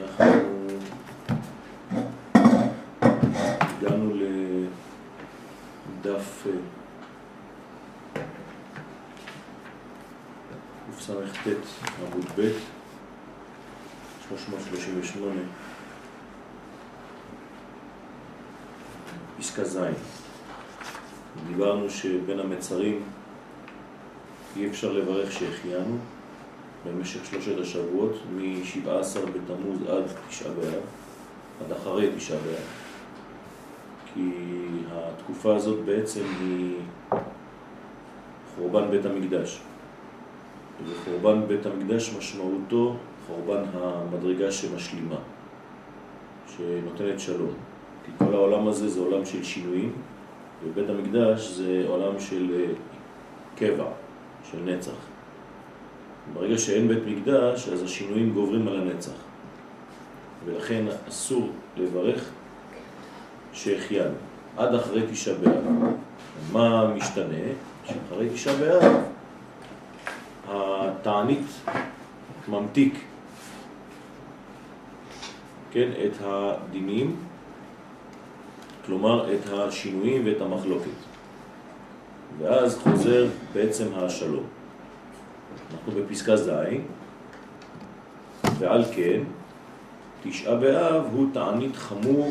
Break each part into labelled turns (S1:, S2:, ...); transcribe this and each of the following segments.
S1: אנחנו הגענו לדף קס"ט עמוד ב' 338 פסקה ז' דיברנו שבין המצרים אי אפשר לברך שהחיינו במשך שלושת השבועות מ-17 בתמוז עד תשעה באב, עד אחרי תשעה באב. כי התקופה הזאת בעצם היא חורבן בית המקדש. וחורבן בית המקדש משמעותו חורבן המדרגה שמשלימה, שנותנת שלום. כי כל העולם הזה זה עולם של שינויים, ובית המקדש זה עולם של אה, קבע, של נצח. ברגע שאין בית מקדש, אז השינויים גוברים על הנצח. ולכן אסור לברך שהחיינו, עד אחרי תשעה באב. מה משתנה? שאחרי תשעה באב התענית ממתיק כן, את הדינים, כלומר את השינויים ואת המחלוקת. ואז חוזר בעצם השלום. אנחנו בפסקה ז', ועל כן, תשעה באב הוא תענית חמור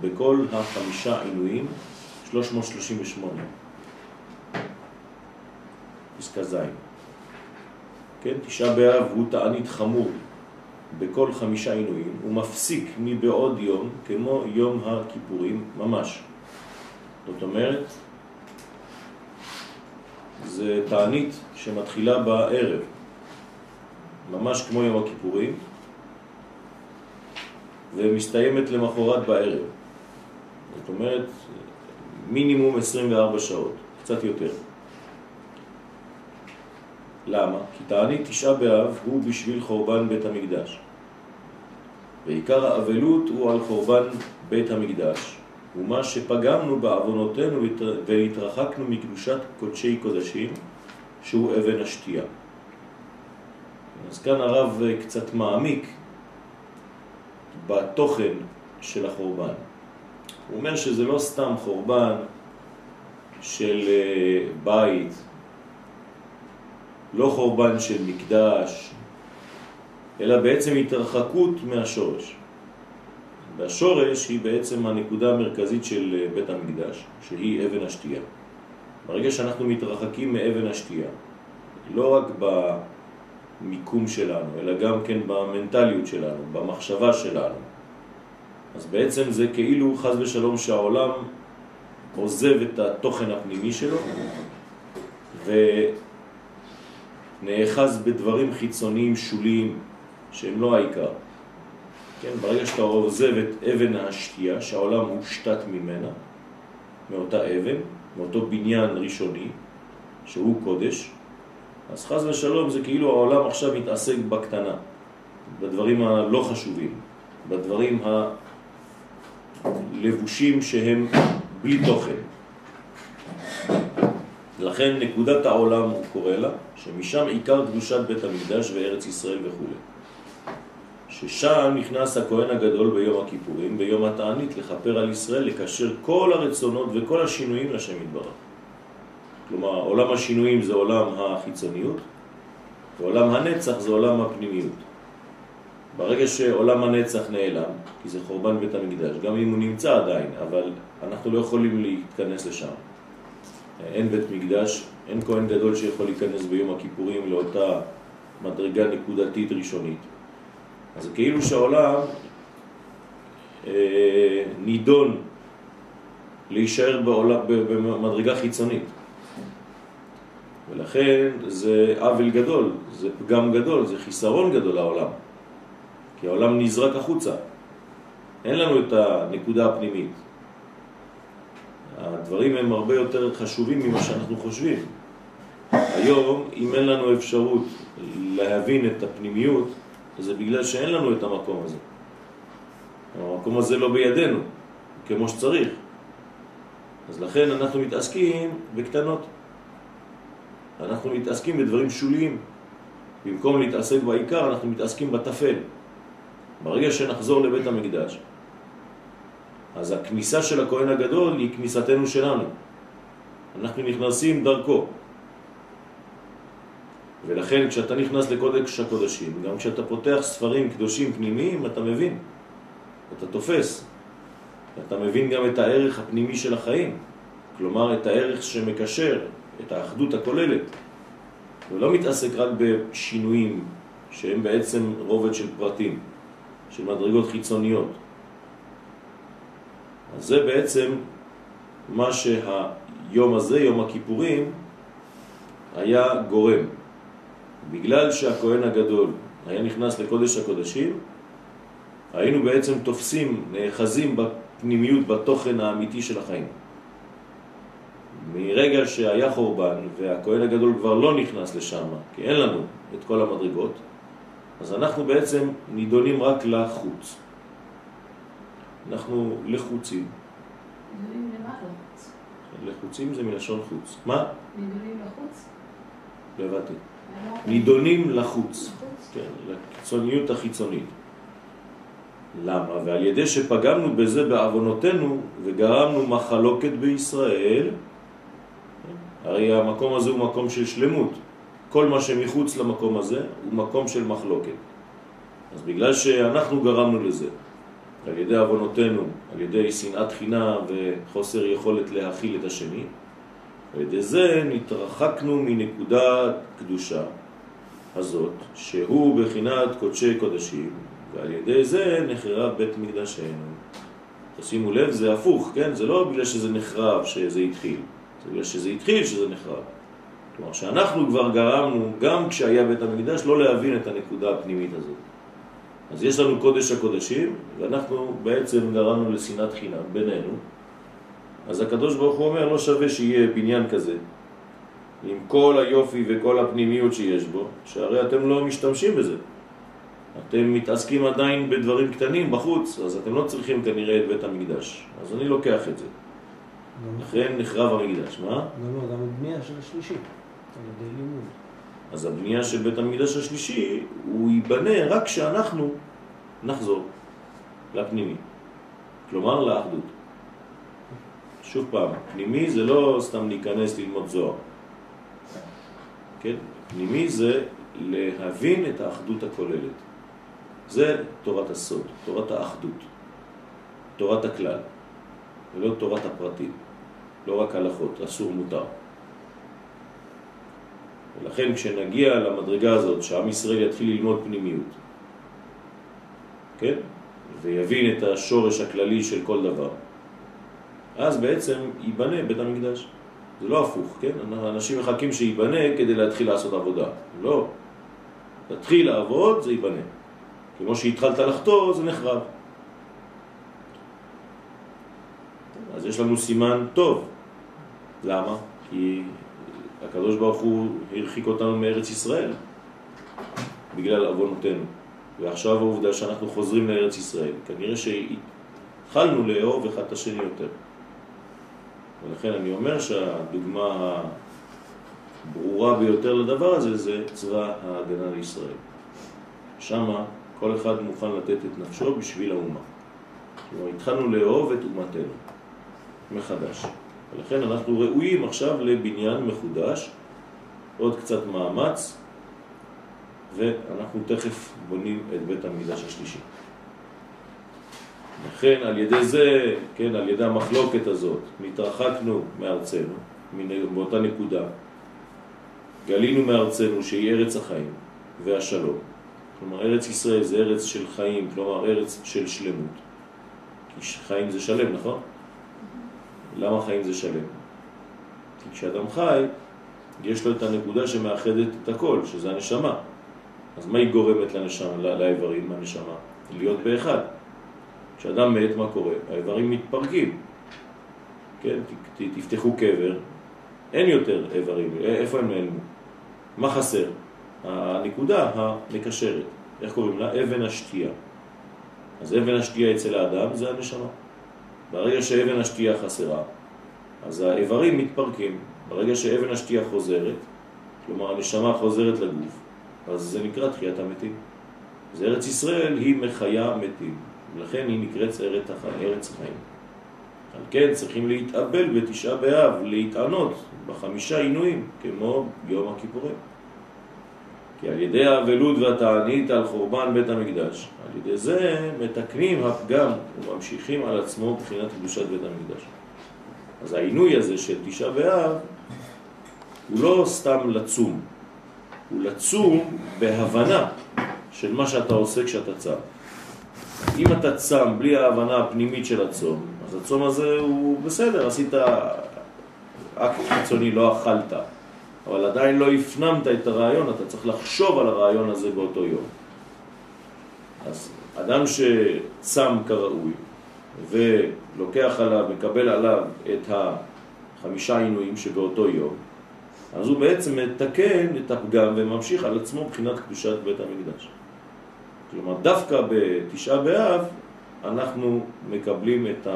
S1: בכל החמישה עינויים, 338. פסקה ז'. כן, תשעה באב הוא תענית חמור בכל חמישה עינויים, הוא מפסיק מבעוד יום כמו יום הכיפורים ממש. זאת אומרת, זה תענית שמתחילה בערב, ממש כמו יום הכיפורים, ומסתיימת למחרת בערב. זאת אומרת, מינימום 24 שעות, קצת יותר. למה? כי תענית תשעה באב הוא בשביל חורבן בית המקדש. ועיקר האבלות הוא על חורבן בית המקדש, ומה שפגמנו בעוונותינו והתרחקנו מקדושת קודשי קודשים, שהוא אבן השתייה. אז כאן הרב קצת מעמיק בתוכן של החורבן. הוא אומר שזה לא סתם חורבן של אה, בית, לא חורבן של מקדש, אלא בעצם התרחקות מהשורש. והשורש היא בעצם הנקודה המרכזית של בית המקדש, שהיא אבן השתייה. ברגע שאנחנו מתרחקים מאבן השתייה, לא רק במיקום שלנו, אלא גם כן במנטליות שלנו, במחשבה שלנו, אז בעצם זה כאילו חז ושלום שהעולם עוזב את התוכן הפנימי שלו ונאחז בדברים חיצוניים שוליים שהם לא העיקר. כן, ברגע שאתה עוזב את אבן השתייה, שהעולם מושתת ממנה, מאותה אבן, מאותו בניין ראשוני, שהוא קודש, אז חז ושלום זה כאילו העולם עכשיו מתעסק בקטנה, בדברים הלא חשובים, בדברים הלבושים שהם בלי תוכן. לכן נקודת העולם הוא קורא לה, שמשם עיקר קדושת בית המקדש וארץ ישראל וכו'. ששם נכנס הכהן הגדול ביום הכיפורים, ביום התענית, לחפר על ישראל, לקשר כל הרצונות וכל השינויים לשם יתברך. כלומר, עולם השינויים זה עולם החיצוניות, ועולם הנצח זה עולם הפנימיות. ברגע שעולם הנצח נעלם, כי זה חורבן בית המקדש, גם אם הוא נמצא עדיין, אבל אנחנו לא יכולים להתכנס לשם. אין בית מקדש, אין כהן גדול שיכול להיכנס ביום הכיפורים לאותה מדרגה נקודתית ראשונית. אז כאילו שהעולם אה, נידון להישאר בעולם, במדרגה חיצונית. ולכן זה עוול גדול, זה פגם גדול, זה חיסרון גדול לעולם. כי העולם נזרק החוצה. אין לנו את הנקודה הפנימית. הדברים הם הרבה יותר חשובים ממה שאנחנו חושבים. היום, אם אין לנו אפשרות להבין את הפנימיות, זה בגלל שאין לנו את המקום הזה. המקום הזה לא בידינו, כמו שצריך. אז לכן אנחנו מתעסקים בקטנות. אנחנו מתעסקים בדברים שוליים. במקום להתעסק בעיקר, אנחנו מתעסקים בתפל. ברגע שנחזור לבית המקדש, אז הכניסה של הכהן הגדול היא כניסתנו שלנו. אנחנו נכנסים דרכו. ולכן כשאתה נכנס לקודש הקודשים, גם כשאתה פותח ספרים קדושים פנימיים, אתה מבין, אתה תופס, אתה מבין גם את הערך הפנימי של החיים, כלומר את הערך שמקשר, את האחדות הכוללת. הוא לא מתעסק רק בשינויים שהם בעצם רובד של פרטים, של מדרגות חיצוניות. אז זה בעצם מה שהיום הזה, יום הכיפורים, היה גורם. בגלל שהכהן הגדול היה נכנס לקודש הקודשים, היינו בעצם תופסים, נאחזים בפנימיות, בתוכן האמיתי של החיים. מרגע שהיה חורבן והכהן הגדול כבר לא נכנס לשם, כי אין לנו את כל המדרגות, אז אנחנו בעצם נידונים רק לחוץ. אנחנו לחוצים.
S2: נידונים למה לחוץ?
S1: לחוצים זה מלשון חוץ. מה?
S2: נידונים לחוץ?
S1: לא הבנתי. נידונים לחוץ, כן, לקיצוניות החיצונית. למה? ועל ידי שפגמנו בזה בעוונותינו וגרמנו מחלוקת בישראל, הרי המקום הזה הוא מקום של שלמות. כל מה שמחוץ למקום הזה הוא מקום של מחלוקת. אז בגלל שאנחנו גרמנו לזה, על ידי עוונותינו, על ידי שנאת חינם וחוסר יכולת להכיל את השני, על ידי זה נתרחקנו מנקודת קדושה הזאת, שהוא בחינת קודשי קודשים, ועל ידי זה נחרב בית מקדשנו. תשימו לב, זה הפוך, כן? זה לא בגלל שזה נחרב שזה התחיל, זה בגלל שזה התחיל שזה נחרב. כלומר שאנחנו כבר גרמנו, גם כשהיה בית המקדש, לא להבין את הנקודה הפנימית הזאת. אז יש לנו קודש הקודשים, ואנחנו בעצם גרמנו לשנאת חינם בינינו, אז הקדוש ברוך הוא אומר, לא שווה שיהיה בניין כזה, עם כל היופי וכל הפנימיות שיש בו, שהרי אתם לא משתמשים בזה. אתם מתעסקים עדיין בדברים קטנים בחוץ, אז אתם לא צריכים כנראה את בית המקדש. אז אני לוקח את זה. לכן נחרב המקדש. מה?
S3: גם לא, גם הבנייה של השלישי, על ידי לימוד.
S1: אז הבנייה של בית המקדש השלישי, הוא ייבנה רק כשאנחנו נחזור לפנימי. כלומר, לאחדות. שוב פעם, פנימי זה לא סתם להיכנס ללמוד זוהר. כן? פנימי זה להבין את האחדות הכוללת. זה תורת הסוד, תורת האחדות, תורת הכלל, ולא תורת הפרטים, לא רק הלכות, אסור מותר. ולכן כשנגיע למדרגה הזאת, שעם ישראל יתחיל ללמוד פנימיות, כן? ויבין את השורש הכללי של כל דבר, אז בעצם ייבנה בית המקדש. זה לא הפוך, כן? אנשים מחכים שייבנה כדי להתחיל לעשות עבודה. לא. תתחיל לעבוד, זה ייבנה. כמו שהתחלת לחתור, זה נחרב. אז יש לנו סימן טוב. למה? כי הקדוש ברוך הוא הרחיק אותנו מארץ ישראל בגלל אבונותינו. ועכשיו העובדה שאנחנו חוזרים לארץ ישראל, כנראה שהתחלנו לאהוב אחד את השני יותר. ולכן אני אומר שהדוגמה הברורה ביותר לדבר הזה זה צבא ההגנה לישראל. שם כל אחד מוכן לתת את נפשו בשביל האומה. כלומר, התחלנו לאהוב את אומתנו מחדש. ולכן אנחנו ראויים עכשיו לבניין מחודש, עוד קצת מאמץ, ואנחנו תכף בונים את בית המקדש השלישי. לכן על ידי זה, כן, על ידי המחלוקת הזאת, נתרחקנו מארצנו, מאותה נקודה, גלינו מארצנו שהיא ארץ החיים והשלום. כלומר, ארץ ישראל זה ארץ של חיים, כלומר ארץ של שלמות. חיים זה שלם, נכון? למה חיים זה שלם? כי כשאדם חי, יש לו את הנקודה שמאחדת את הכל, שזה הנשמה. אז מה היא גורמת לנשמה, לאיברים, הנשמה? להיות באחד. כשאדם מת, מה קורה? האיברים מתפרקים. כן, תפתחו קבר, אין יותר איברים, איפה הם נעלמו? מה חסר? הנקודה המקשרת, איך קוראים לה? אבן השתייה. אז אבן השתייה אצל האדם זה הנשמה. ברגע שאבן השתייה חסרה, אז האיברים מתפרקים. ברגע שאבן השתייה חוזרת, כלומר הנשמה חוזרת לגוף, אז זה נקרא תחיית המתים. אז ארץ ישראל היא מחיה מתים, ולכן היא נקראת ארץ, החיים. על כן צריכים להתאבל בתשעה באב, להתענות בחמישה עינויים, כמו יום הכיפורים. כי על ידי האבלות והתענית על חורבן בית המקדש, על ידי זה מתקנים הפגם וממשיכים על עצמו מבחינת קדושת בית המקדש. אז העינוי הזה של תשעה באב הוא לא סתם לצום, הוא לצום בהבנה של מה שאתה עושה כשאתה צם. אם אתה צם בלי ההבנה הפנימית של הצום, אז הצום הזה הוא בסדר, עשית אקט חיצוני, לא אכלת, אבל עדיין לא הפנמת את הרעיון, אתה צריך לחשוב על הרעיון הזה באותו יום. אז אדם שצם כראוי ולוקח עליו, מקבל עליו את החמישה עינויים שבאותו יום, אז הוא בעצם מתקן את הפגם וממשיך על עצמו מבחינת קדושת בית המקדש. כלומר, דווקא בתשעה באב אנחנו מקבלים את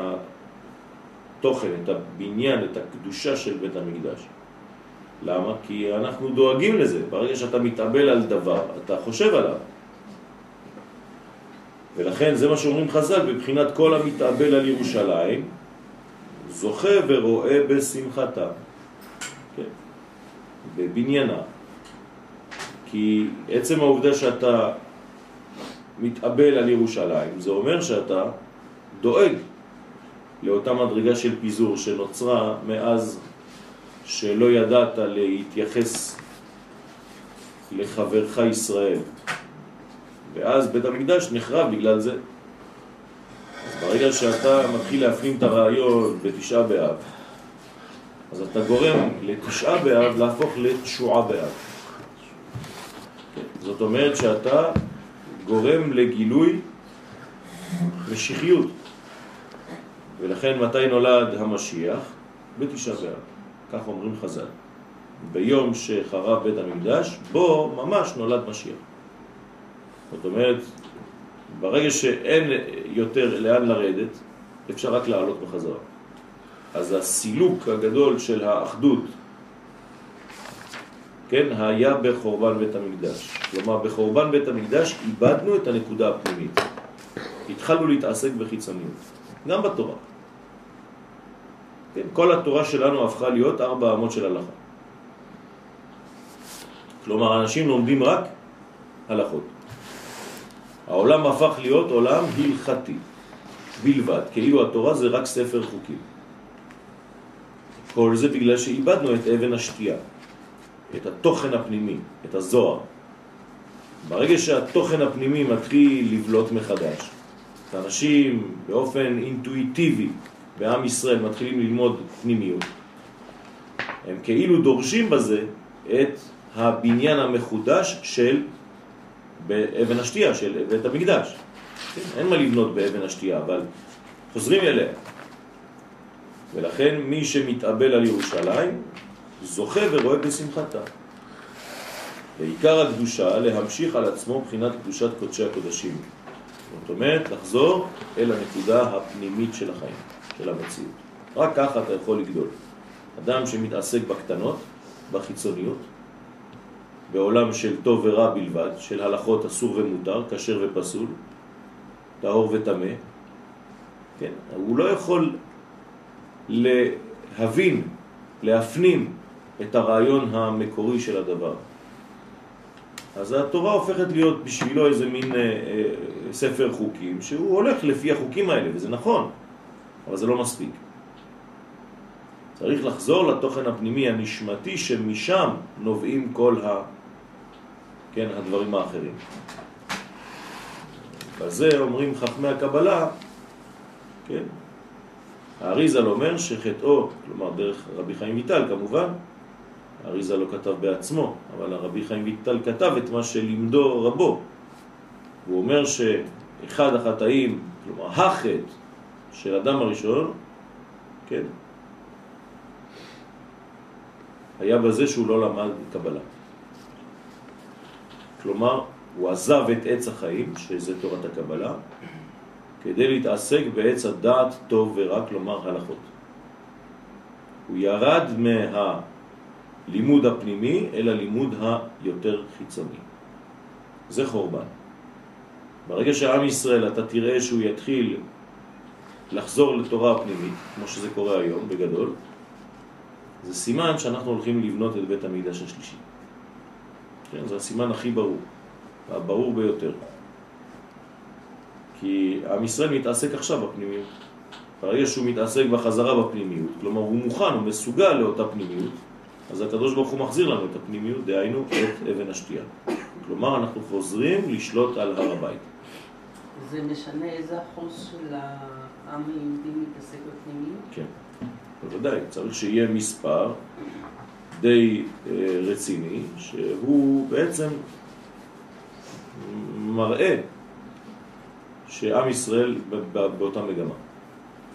S1: התוכן, את הבניין, את הקדושה של בית המקדש. למה? כי אנחנו דואגים לזה. ברגע שאתה מתאבל על דבר, אתה חושב עליו. ולכן זה מה שאומרים חז"ל, בבחינת כל המתאבל על ירושלים, זוכה ורואה בשמחתה, כן? בבניינה. כי עצם העובדה שאתה מתאבל על ירושלים, זה אומר שאתה דואג לאותה מדרגה של פיזור שנוצרה מאז שלא ידעת להתייחס לחברך ישראל. ואז בית המקדש נחרב בגלל זה. אז ברגע שאתה מתחיל להפנים את הרעיון בתשעה באב, אז אתה גורם לתשעה באב להפוך לתשועה באב. זאת אומרת שאתה גורם לגילוי משיחיות. ולכן מתי נולד המשיח? בתשעה באב. כך אומרים חז"ל. ביום שחרב בית המקדש, בו ממש נולד משיח. זאת אומרת, ברגע שאין יותר לאן לרדת, אפשר רק לעלות בחזרה. אז הסילוק הגדול של האחדות, כן, היה בחורבן בית המקדש. כלומר, בחורבן בית המקדש איבדנו את הנקודה הפנימית. התחלנו להתעסק בחיצוניות, גם בתורה. כן, כל התורה שלנו הפכה להיות ארבע אמות של הלכה. כלומר, אנשים לומדים רק הלכות. העולם הפך להיות עולם הלכתי בלבד, כאילו התורה זה רק ספר חוקים. כל זה בגלל שאיבדנו את אבן השתייה, את התוכן הפנימי, את הזוהר. ברגע שהתוכן הפנימי מתחיל לבלוט מחדש, אנשים באופן אינטואיטיבי בעם ישראל מתחילים ללמוד פנימיות, הם כאילו דורשים בזה את הבניין המחודש של באבן השתייה, של בית המקדש. כן? אין מה לבנות באבן השתייה, אבל חוזרים אליה. ולכן מי שמתאבל על ירושלים זוכה ורואה בשמחתה. ועיקר הקדושה להמשיך על עצמו מבחינת קדושת קודשי הקודשים. זאת אומרת, לחזור אל הנקודה הפנימית של החיים. של המציאות. רק ככה אתה יכול לגדול. אדם שמתעסק בקטנות, בחיצוניות, בעולם של טוב ורע בלבד, של הלכות אסור ומותר, כשר ופסול, טהור וטמא, כן, הוא לא יכול להבין, להפנים את הרעיון המקורי של הדבר. אז התורה הופכת להיות בשבילו איזה מין אה, אה, ספר חוקים שהוא הולך לפי החוקים האלה, וזה נכון. אבל זה לא מספיק. צריך לחזור לתוכן הפנימי הנשמתי שמשם נובעים כל ה... כן, הדברים האחרים. בזה אומרים חכמי הקבלה, כן, האריזל אומר שחטאו, כלומר דרך רבי חיים ויטל כמובן, האריזל לא כתב בעצמו, אבל הרבי חיים ויטל כתב את מה שלימדו רבו. הוא אומר שאחד החטאים, כלומר החטא של אדם הראשון, כן, היה בזה שהוא לא למד קבלה. כלומר, הוא עזב את עץ החיים, שזה תורת הקבלה, כדי להתעסק בעץ הדעת טוב ורע, כלומר הלכות. הוא ירד לימוד הפנימי, אלא לימוד היותר חיצוני. זה חורבן. ברגע שעם ישראל, אתה תראה שהוא יתחיל לחזור לתורה הפנימית, כמו שזה קורה היום בגדול, זה סימן שאנחנו הולכים לבנות את בית המקדש השלישי. כן, זה הסימן הכי ברור, הברור ביותר. כי עם ישראל מתעסק עכשיו בפנימיות. ברגע שהוא מתעסק בחזרה בפנימיות, כלומר הוא מוכן, הוא מסוגל לאותה פנימיות, אז הקדוש ברוך הוא מחזיר לנו את הפנימיות, דהיינו את אבן השתייה. כלומר אנחנו חוזרים לשלוט על הר הבית.
S4: זה משנה איזה אחוז של העם היהודי מתעסק בפנימיות?
S1: כן, בוודאי, צריך שיהיה מספר די אה, רציני, שהוא בעצם מראה שעם ישראל באותה מגמה.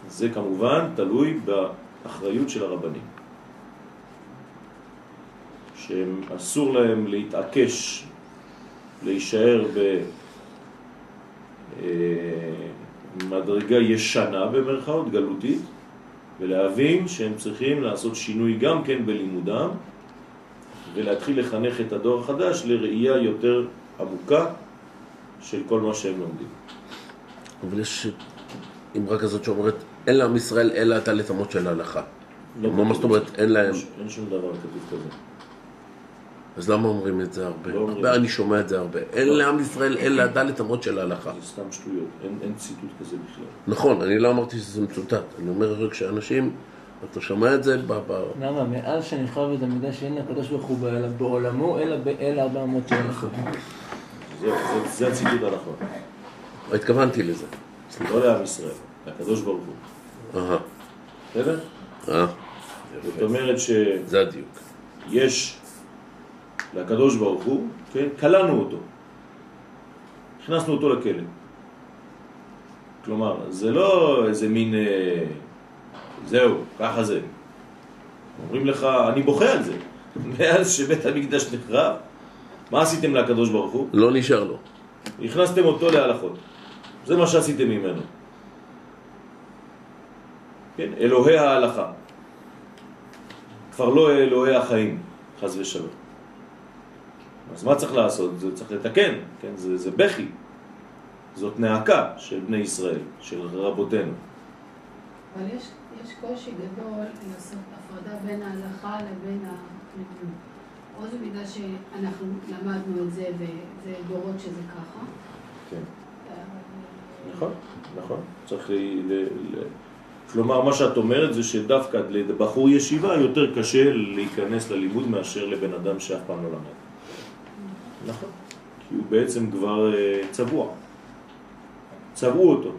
S1: זה כמובן תלוי באחריות של הרבנים. שהם אסור להם להתעקש, להישאר במדרגה ישנה במרכאות, גלותית, ולהבין שהם צריכים לעשות שינוי גם כן בלימודם, ולהתחיל לחנך את הדור החדש לראייה יותר עמוקה של כל מה שהם לומדים.
S5: אבל יש אמרה כזאת שאומרת, אין לעם ישראל אלא את הלטמות של ההלכה.
S1: לא
S5: מה זאת אומרת, אין להם...
S1: אין שום דבר כתוב כזה.
S5: אז למה אומרים את זה הרבה?
S1: לא.
S5: הרבה אני שומע את זה הרבה. אין
S1: לא.
S5: לעם ישראל אלא ד' אמות של ההלכה.
S1: זה סתם שטויות, אין, אין ציטוט כזה בכלל.
S5: נכון, אני לא אמרתי שזה מצוטט. אני אומר רק שאנשים, אתה שומע את זה ב... ב-
S3: למה? מאז שנחרב בית המקדש אין לקדוש ברוך הוא בעל- בעולמו, אלא באל ארבע אמות של הלכה.
S1: זה, זה, זה הציטוט הנכון.
S5: התכוונתי לזה.
S1: לא לעם ישראל, לקדוש ברוך הוא.
S5: אהה.
S1: בסדר?
S5: אה,
S1: זאת אומרת
S5: זה הדיוק.
S1: שיש לקדוש ברוך הוא, כן, קלענו אותו. הכנסנו אותו לכלא. כלומר, זה לא איזה מין, אה, זהו, ככה זה. אומרים לך, אני בוכה על זה. מאז שבית המקדש נחרב, מה עשיתם לקדוש ברוך הוא?
S5: לא נשאר לו.
S1: הכנסתם אותו להלכות. זה מה שעשיתם ממנו. כן, אלוהי ההלכה. כבר לא אלוהי החיים, חז ושלום. אז מה צריך לעשות? זה צריך לתקן, כן? זה, זה בכי. זאת נעקה של בני ישראל, של רבותינו.
S2: אבל יש, יש קושי גדול לעשות הפרדה בין ההלכה לבין הפנימיות. עוד במידה שאנחנו למדנו את זה וזה דורות שזה ככה.
S1: כן. נכון, נכון. צריך ל... ל, ל... כלומר, מה שאת אומרת זה שדווקא לבחור ישיבה יותר קשה להיכנס ללימוד מאשר לבן אדם שאף פעם לא למד. נכון. כי הוא בעצם כבר אה, צבוע. צבעו אותו.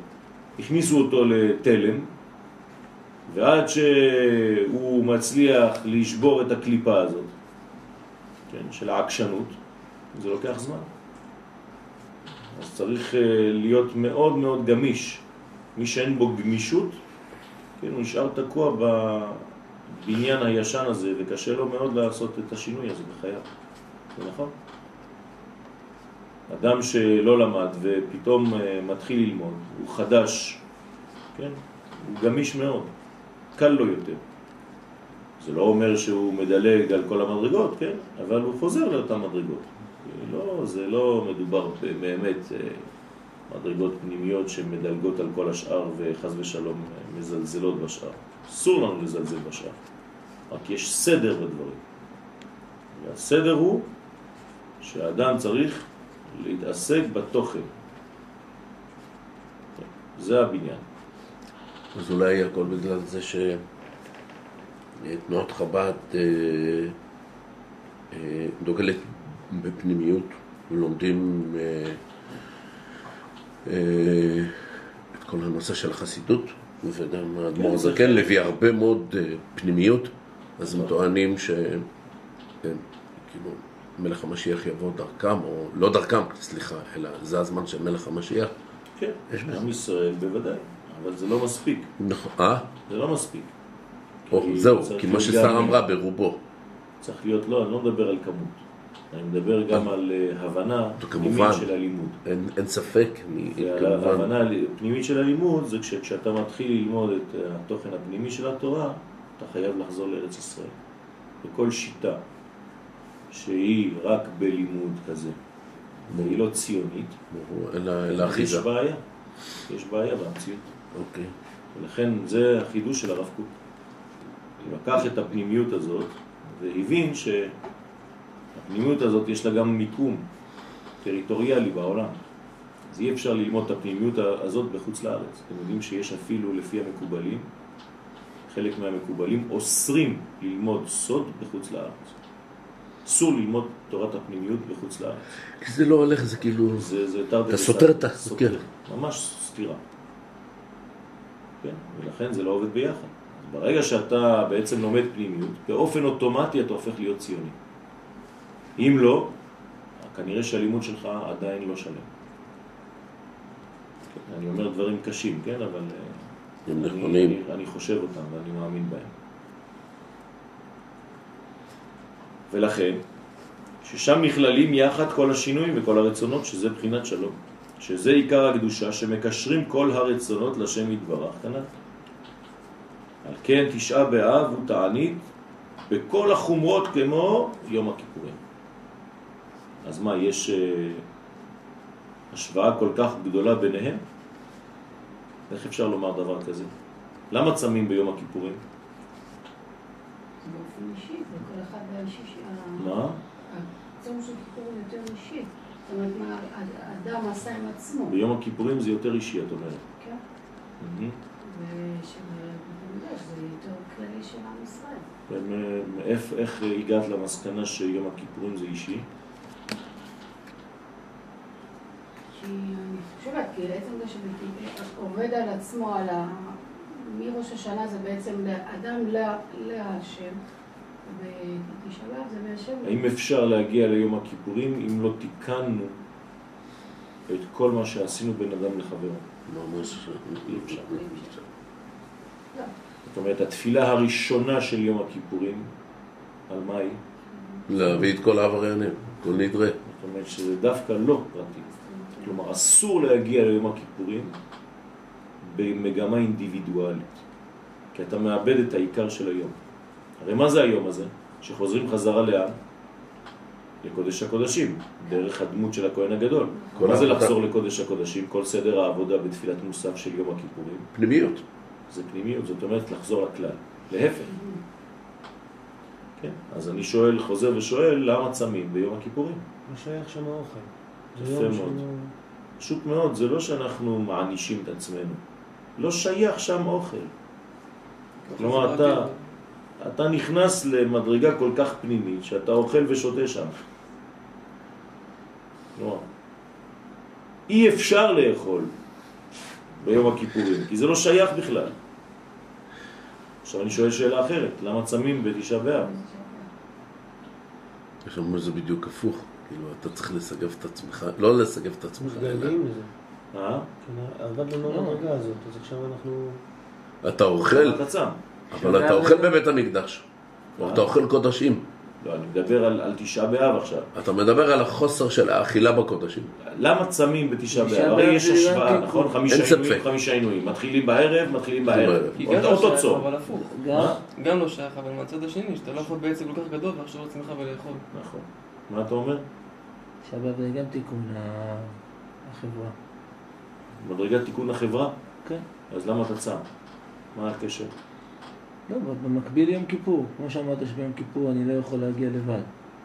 S1: הכניסו אותו לתלם, ועד שהוא מצליח לשבור את הקליפה הזאת, כן, של העקשנות, זה לוקח זמן. אז צריך אה, להיות מאוד מאוד גמיש. מי שאין בו גמישות, כן, הוא נשאר תקוע בבניין הישן הזה, וקשה לו מאוד לעשות את השינוי הזה בחייו. זה נכון? אדם שלא למד ופתאום אה, מתחיל ללמוד, הוא חדש, כן? הוא גמיש מאוד, קל לו יותר. זה לא אומר שהוא מדלג על כל המדרגות, כן? אבל הוא חוזר לאותן מדרגות. לא, זה לא מדובר באמת אה, מדרגות פנימיות שמדלגות על כל השאר וחז ושלום אה, מזלזלות בשאר. אסור לנו לזלזל בשאר, רק יש סדר בדברים. והסדר הוא שהאדם צריך להתעסק בתוכן. זה הבניין.
S5: אז אולי הכל בגלל זה שתנועת חב"ד אה, אה, דוגלת בפנימיות ולומדים אה, את כל הנושא של החסידות, וגם האדמו"ר
S1: כן,
S5: הזקן. לביא הרבה מאוד פנימיות, אז הם טוענים ש... כן, כאילו, מלך המשיח יבוא דרכם, או לא דרכם, סליחה, אלא זה הזמן של מלך המשיח.
S1: כן,
S5: יש.
S1: עם ישראל בוודאי, אבל זה לא מספיק.
S5: נכון, אה?
S1: זה לא מספיק.
S5: או, זהו, כי מה ששרה אמרה ברובו.
S1: צריך להיות, לא, אני לא מדבר על כמות. אני מדבר גם על אה, הבנה. פנימית של הלימוד.
S5: אין, אין ספק, כמובן...
S1: ההבנה פנימית של הלימוד זה כשאתה מתחיל ללמוד את התוכן הפנימי של התורה, אתה חייב לחזור לארץ ישראל. בכל שיטה שהיא רק בלימוד כזה, והיא לא ציונית,
S5: אלא אלא
S1: יש
S5: אחיזה.
S1: בעיה. יש בעיה במציאות.
S5: אוקיי.
S1: ולכן זה החידוש של הרב קוק. הוא לקח את הפנימיות הזאת והבין שהפנימיות הזאת יש לה גם מיקום טריטוריאלי בעולם. אז אי אפשר ללמוד את הפנימיות הזאת בחוץ לארץ. אתם יודעים שיש אפילו לפי המקובלים, חלק מהמקובלים אוסרים ללמוד סוד בחוץ לארץ. אסור ללמוד תורת הפנימיות בחוץ לארץ.
S5: כי זה לא הולך, זה כאילו...
S1: זה, זה תרתי
S5: אתה. סותר את ה-
S1: סותר.
S5: כן.
S1: ממש סתירה. כן, ולכן זה לא עובד ביחד. ברגע שאתה בעצם לומד פנימיות, באופן אוטומטי אתה הופך להיות ציוני. אם לא, כנראה שהלימוד שלך עדיין לא שלם. אני אומר דברים קשים, כן, אבל אה,
S5: הם
S1: אני,
S5: נכונים.
S1: אני, אני חושב אותם ואני מאמין בהם. ולכן, ששם נכללים יחד כל השינויים וכל הרצונות, שזה בחינת שלום. שזה עיקר הקדושה, שמקשרים כל הרצונות לשם יתברך, כנ"ל. על כן תשעה באב הוא תענית בכל החומרות כמו יום הכיפורים. אז מה, יש אה, השוואה כל כך גדולה ביניהם? איך אפשר לומר דבר כזה? למה צמים ביום הכיפורים?
S2: באופן אישי, וכל אחד האישי, ש-
S1: מה?
S2: הצום של כיפור הוא יותר אישי. זאת אומרת, מה האדם עשה עם עצמו,
S1: ביום הכיפורים זה יותר אישי, את אומרת.
S2: כן?
S1: מהמם.
S2: ושבמקדש זה יותר כללי של עם ישראל.
S1: ומ- איך, הגעת למסקנה שיום הכיפורים זה אישי?
S2: כי אני חושבת, כי עצם זה שעובד על עצמו, על. מראש השנה זה בעצם לאדם להשם, ובתשעה באב זה מהשם.
S1: האם אפשר להגיע ליום הכיפורים אם לא תיקנו את כל מה שעשינו בין אדם לחברו?
S5: ממש...
S1: אי אפשר.
S2: לא.
S1: זאת אומרת, התפילה הראשונה של יום הכיפורים, על מה היא?
S5: להביא את כל העבריינים, כל נדרי.
S1: זאת אומרת שזה דווקא לא פרטי. כלומר, אסור להגיע ליום הכיפורים במגמה אינדיבידואלית, כי אתה מאבד את העיקר של היום. הרי מה זה היום הזה? שחוזרים חזרה לאן? לקודש הקודשים, דרך הדמות של הכהן הגדול. מה זה. לחזור לקודש הקודשים? כל סדר העבודה בתפילת מוסף של יום הכיפורים.
S5: פנימיות.
S1: זה פנימיות, זאת אומרת לחזור לכלל. להפך. כן, אז אני שואל, חוזר ושואל, למה צמים ביום הכיפורים?
S6: לא שייך שם האוכל. זה
S1: יפה מאוד. פשוט מאוד, זה לא שאנחנו מענישים את עצמנו. לא שייך שם אוכל. כלומר, אתה, אתה נכנס למדרגה כל כך פנימית, שאתה אוכל ושותה שם. כלומר, אי אפשר לאכול ביום הכיפורים, כי זה לא שייך בכלל. עכשיו אני שואל שאלה אחרת, למה צמים בתשעה באב?
S5: יש לנו זה בדיוק הפוך. כאילו, אתה צריך לסגב את עצמך, לא לסגב את עצמך, אלא.
S1: אה?
S6: כן, עבדנו
S3: לא.
S6: במדרגה הזאת, אז עכשיו אנחנו...
S5: אתה אוכל. אבל אתה אוכל בבית המקדש. או אתה אוכל קודשים.
S1: לא, אני מדבר על, על תשעה באב עכשיו.
S5: אתה מדבר על החוסר של האכילה בקודשים.
S1: למה צמים בתשעה
S3: תשעה
S1: באב? הרי
S3: באב
S1: יש השוואה, נכון? חמישה עינויים. חמישה עינויים. מתחילים בערב, מתחילים בערב. אותו-
S7: לא
S1: אותו צום.
S7: אבל הפוך.
S3: גם,
S7: לא שייך, אבל מהצד השני, שאתה לא יכול בעצם כל כך גדול ולחשוב על עצמך ולאכול.
S1: נכון. מה אתה אומר?
S3: שבת זה גם תיקון ה- החברה.
S1: מדרגת תיקון החברה?
S3: כן.
S1: אז למה אתה צם? מה הקשר?
S3: לא, במקביל יום כיפור. כמו שאמרת שביום כיפור אני לא יכול להגיע לבד.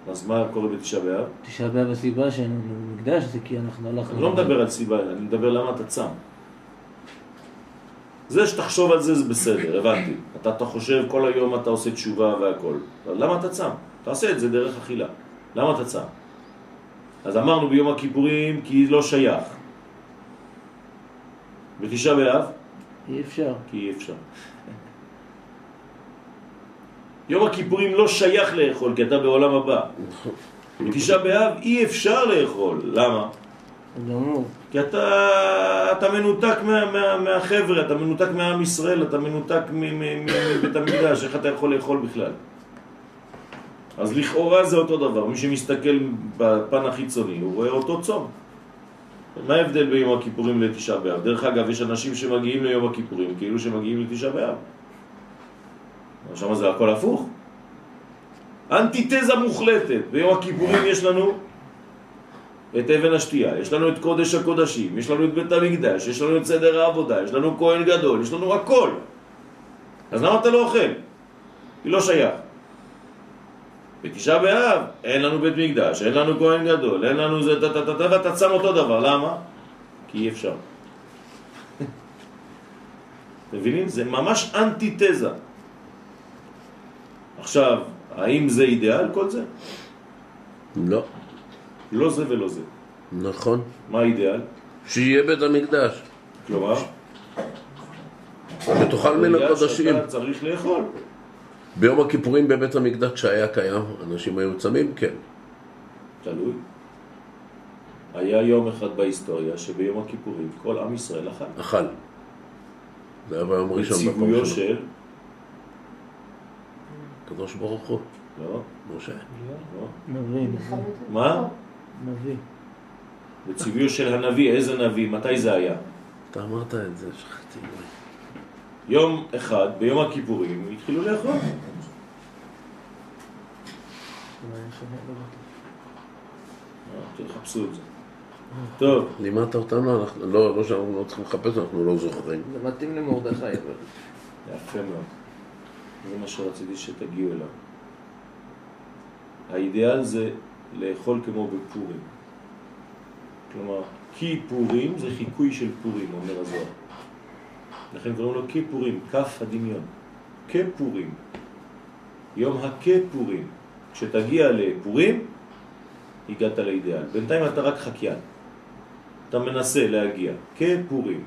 S1: אז מה קורה בתשעה באב?
S3: תשעה באב הסיבה שאין לנו מקדש זה כי אנחנו הלכנו...
S1: אני לא מדבר על סיבה, אני מדבר למה אתה צם. זה שתחשוב על זה זה בסדר, הבנתי. אתה, אתה חושב כל היום אתה עושה תשובה והכל. למה אתה צם? תעשה את זה דרך אכילה. למה אתה צם? אז אמרנו ביום הכיפורים כי לא שייך. בתשעה באב?
S3: אי אפשר.
S1: כי אי אפשר. יום הכיפורים לא שייך לאכול, כי אתה בעולם הבא. בתשעה באב אי אפשר לאכול. למה?
S3: גמור.
S1: כי אתה, אתה מנותק מה, מה, מהחבר'ה, אתה מנותק מעם ישראל, אתה מנותק מבית המקדש, איך אתה יכול לאכול בכלל? אז לכאורה זה אותו דבר, מי שמסתכל בפן החיצוני, הוא רואה אותו צום. מה ההבדל בין יום הכיפורים לתשעה באב? דרך אגב, יש אנשים שמגיעים ליום הכיפורים כאילו שמגיעים לתשעה באב. שם זה הכל הפוך. אנטיתזה מוחלטת. ביום הכיפורים יש לנו את אבן השתייה, יש לנו את קודש הקודשים, יש לנו את בית המקדש, יש לנו את סדר העבודה, יש לנו כהן גדול, יש לנו הכל. אז למה אתה לא אוכל? היא לא שייך. בתשעה באב אין לנו בית מקדש, אין לנו כהן גדול, אין לנו זה, טה טה טה טה, ואתה שם אותו דבר, למה? כי אי אפשר. מבינים? זה ממש אנטיתזה. עכשיו, האם זה אידיאל כל זה?
S5: לא,
S1: לא זה ולא זה.
S5: נכון.
S1: מה האידיאל?
S5: שיהיה בית המקדש.
S1: כלומר,
S5: ותאכל מן הקודשים.
S1: צריך לאכול.
S5: ביום הכיפורים בבית המקדש שהיה קיים, אנשים היו צמים? כן.
S1: תלוי. היה יום אחד בהיסטוריה שביום הכיפורים כל עם ישראל אכל.
S5: אכל. זה היה ביום ראשון
S1: בציוויו
S5: בפרשה.
S1: של...
S5: הקדוש ברוך הוא,
S1: לא,
S5: משה.
S1: לא.
S3: נביא,
S1: מה?
S3: נביא.
S1: בציוויו של הנביא, איזה נביא? מתי זה היה?
S5: אתה אמרת את זה, שכחתי.
S1: יום אחד, ביום הכיפורים, התחילו לאכול. אה, תחפשו את זה. טוב,
S5: לימדת אותנו, לא, לא שאנחנו לא צריכים לחפש, אנחנו לא זוכרים.
S3: זה מתאים למרדכי, אבל...
S1: יפה מאוד. זה מה שרציתי שתגיעו אליו. האידיאל זה לאכול כמו בפורים. כלומר, כיפורים זה חיקוי של פורים, אומר הזוהר. לכן קוראים לו כיפורים, כף הדמיון. כפורים. יום הכפורים. כשתגיע לפורים, הגעת לאידיאל. בינתיים אתה רק חקיין. אתה מנסה להגיע. כפורים.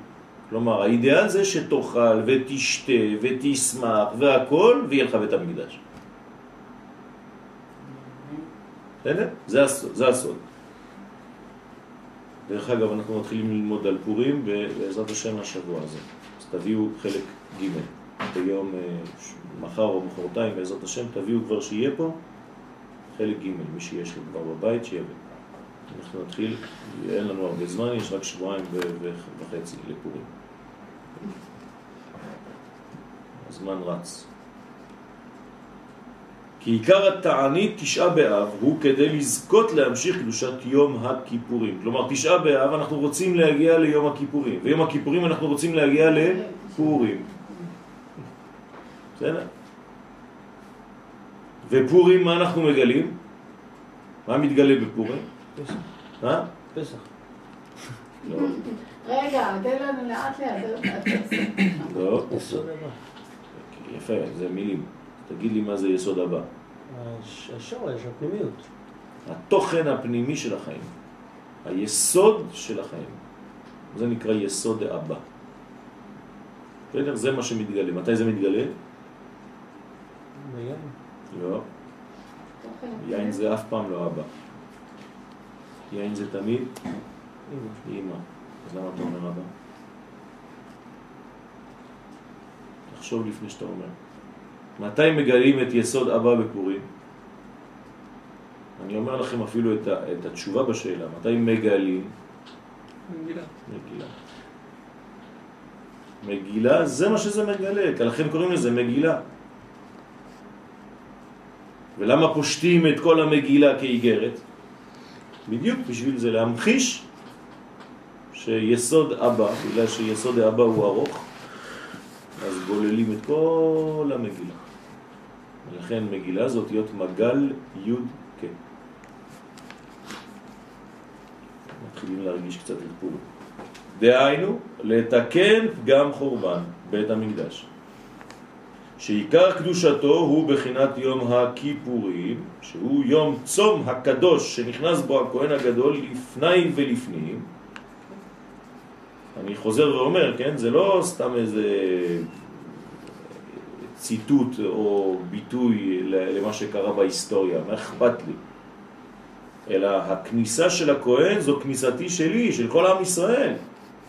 S1: כלומר, האידיאל זה שתאכל ותשתה ותשמח והכל, ויהיה לך בית המקדש. בסדר? זה. זה הסוד. דרך אגב, אנחנו מתחילים ללמוד על פורים בעזרת השם השבוע הזה. תביאו חלק ג' ביום אה, מחר או מחרתיים, בעזרת השם, תביאו כבר שיהיה פה חלק ג', מי שיש לו כבר בבית, שיביא. אנחנו נתחיל, אין לנו הרבה זמן, יש רק שבועיים וחצי לפורים. הזמן רץ. כי עיקר התענית תשעה באב הוא כדי לזכות להמשיך קדושת יום הכיפורים. כלומר, תשעה באב אנחנו רוצים להגיע ליום הכיפורים, ויום הכיפורים אנחנו רוצים להגיע לפורים. בסדר? ופורים, מה אנחנו מגלים? מה מתגלה בפורים?
S6: פסח.
S1: אה?
S6: פסח.
S1: לא.
S2: רגע, תן לנו לאט לאט.
S1: לא.
S6: יסוד הבא.
S1: יפה, זה מילים. תגיד לי מה זה יסוד הבא.
S6: הש- השורש, הפנימיות.
S1: התוכן הפנימי של החיים. היסוד של החיים. זה נקרא יסוד האבא. בסדר? זה מה שמתגלה. מתי זה מתגלה?
S6: ביין.
S1: לא. יין זה אף פעם לא אבא. יין זה תמיד
S6: אמא.
S1: אימא. אז למה אתה אומר אבא? תחשוב לפני שאתה אומר. מתי מגלים את יסוד אבא בפורים? אני אומר לכם אפילו את, ה, את התשובה בשאלה. מתי מגלים?
S7: מגילה.
S1: מגילה. מגילה זה מה שזה מגלה, כי לכן קוראים לזה מגילה. ולמה פושטים את כל המגילה כאיגרת? בדיוק בשביל זה, להמחיש שיסוד אבא, בגלל שיסוד האבא הוא ארוך, אז גוללים את כל המגילה. ולכן מגילה זאת להיות מגל י' כ'. מתחילים להרגיש קצת פורים. דהיינו, לתקן פגם חורבן בית המקדש. שעיקר קדושתו הוא בחינת יום הכיפורים, שהוא יום צום הקדוש שנכנס בו הכהן הגדול לפני ולפנים. אני חוזר ואומר, כן? זה לא סתם איזה ציטוט או ביטוי למה שקרה בהיסטוריה, מה אכפת לי? אלא הכניסה של הכהן זו כניסתי שלי, של כל עם ישראל.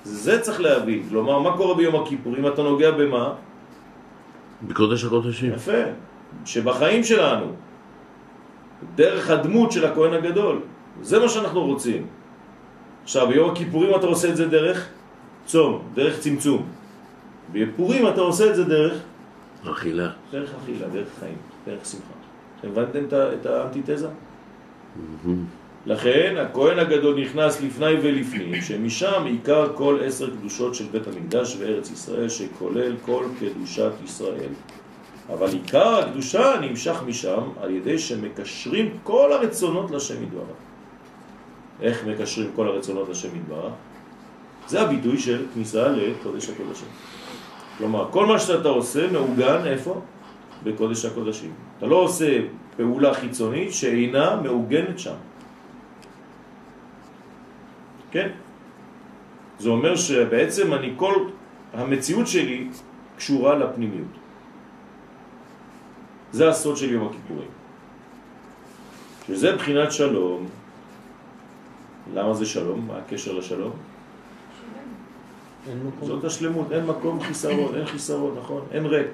S1: זה צריך להבין. כלומר, מה קורה ביום הכיפורים? אתה נוגע במה?
S5: בקודש הקודשים.
S1: יפה. שבחיים שלנו, דרך הדמות של הכהן הגדול, זה מה שאנחנו רוצים. עכשיו, ביום הכיפורים אתה עושה את זה דרך צום, דרך צמצום. בפורים אתה עושה את זה דרך,
S5: אכילה.
S1: דרך אכילה, דרך חיים, דרך שמחה. הבנתם את האנטיתזה? לכן הכהן הגדול נכנס לפני ולפנים, שמשם עיקר כל עשר קדושות של בית המקדש וארץ ישראל, שכולל כל קדושת ישראל. אבל עיקר הקדושה נמשך משם על ידי שמקשרים כל הרצונות לשם יתברך. איך מקשרים כל הרצונות לשם יתברך? זה הביטוי של כניסה לקודש הקודשים. כלומר, כל מה שאתה עושה מעוגן איפה? בקודש הקודשים. אתה לא עושה פעולה חיצונית שאינה מעוגנת שם. כן? זה אומר שבעצם אני כל המציאות שלי קשורה לפנימיות. זה הסוד של יום הכיפורים. שזה בחינת שלום. למה זה שלום? מה הקשר לשלום? זאת השלמות, אין מקום חיסרון, אין חיסרון, נכון? אין ריק.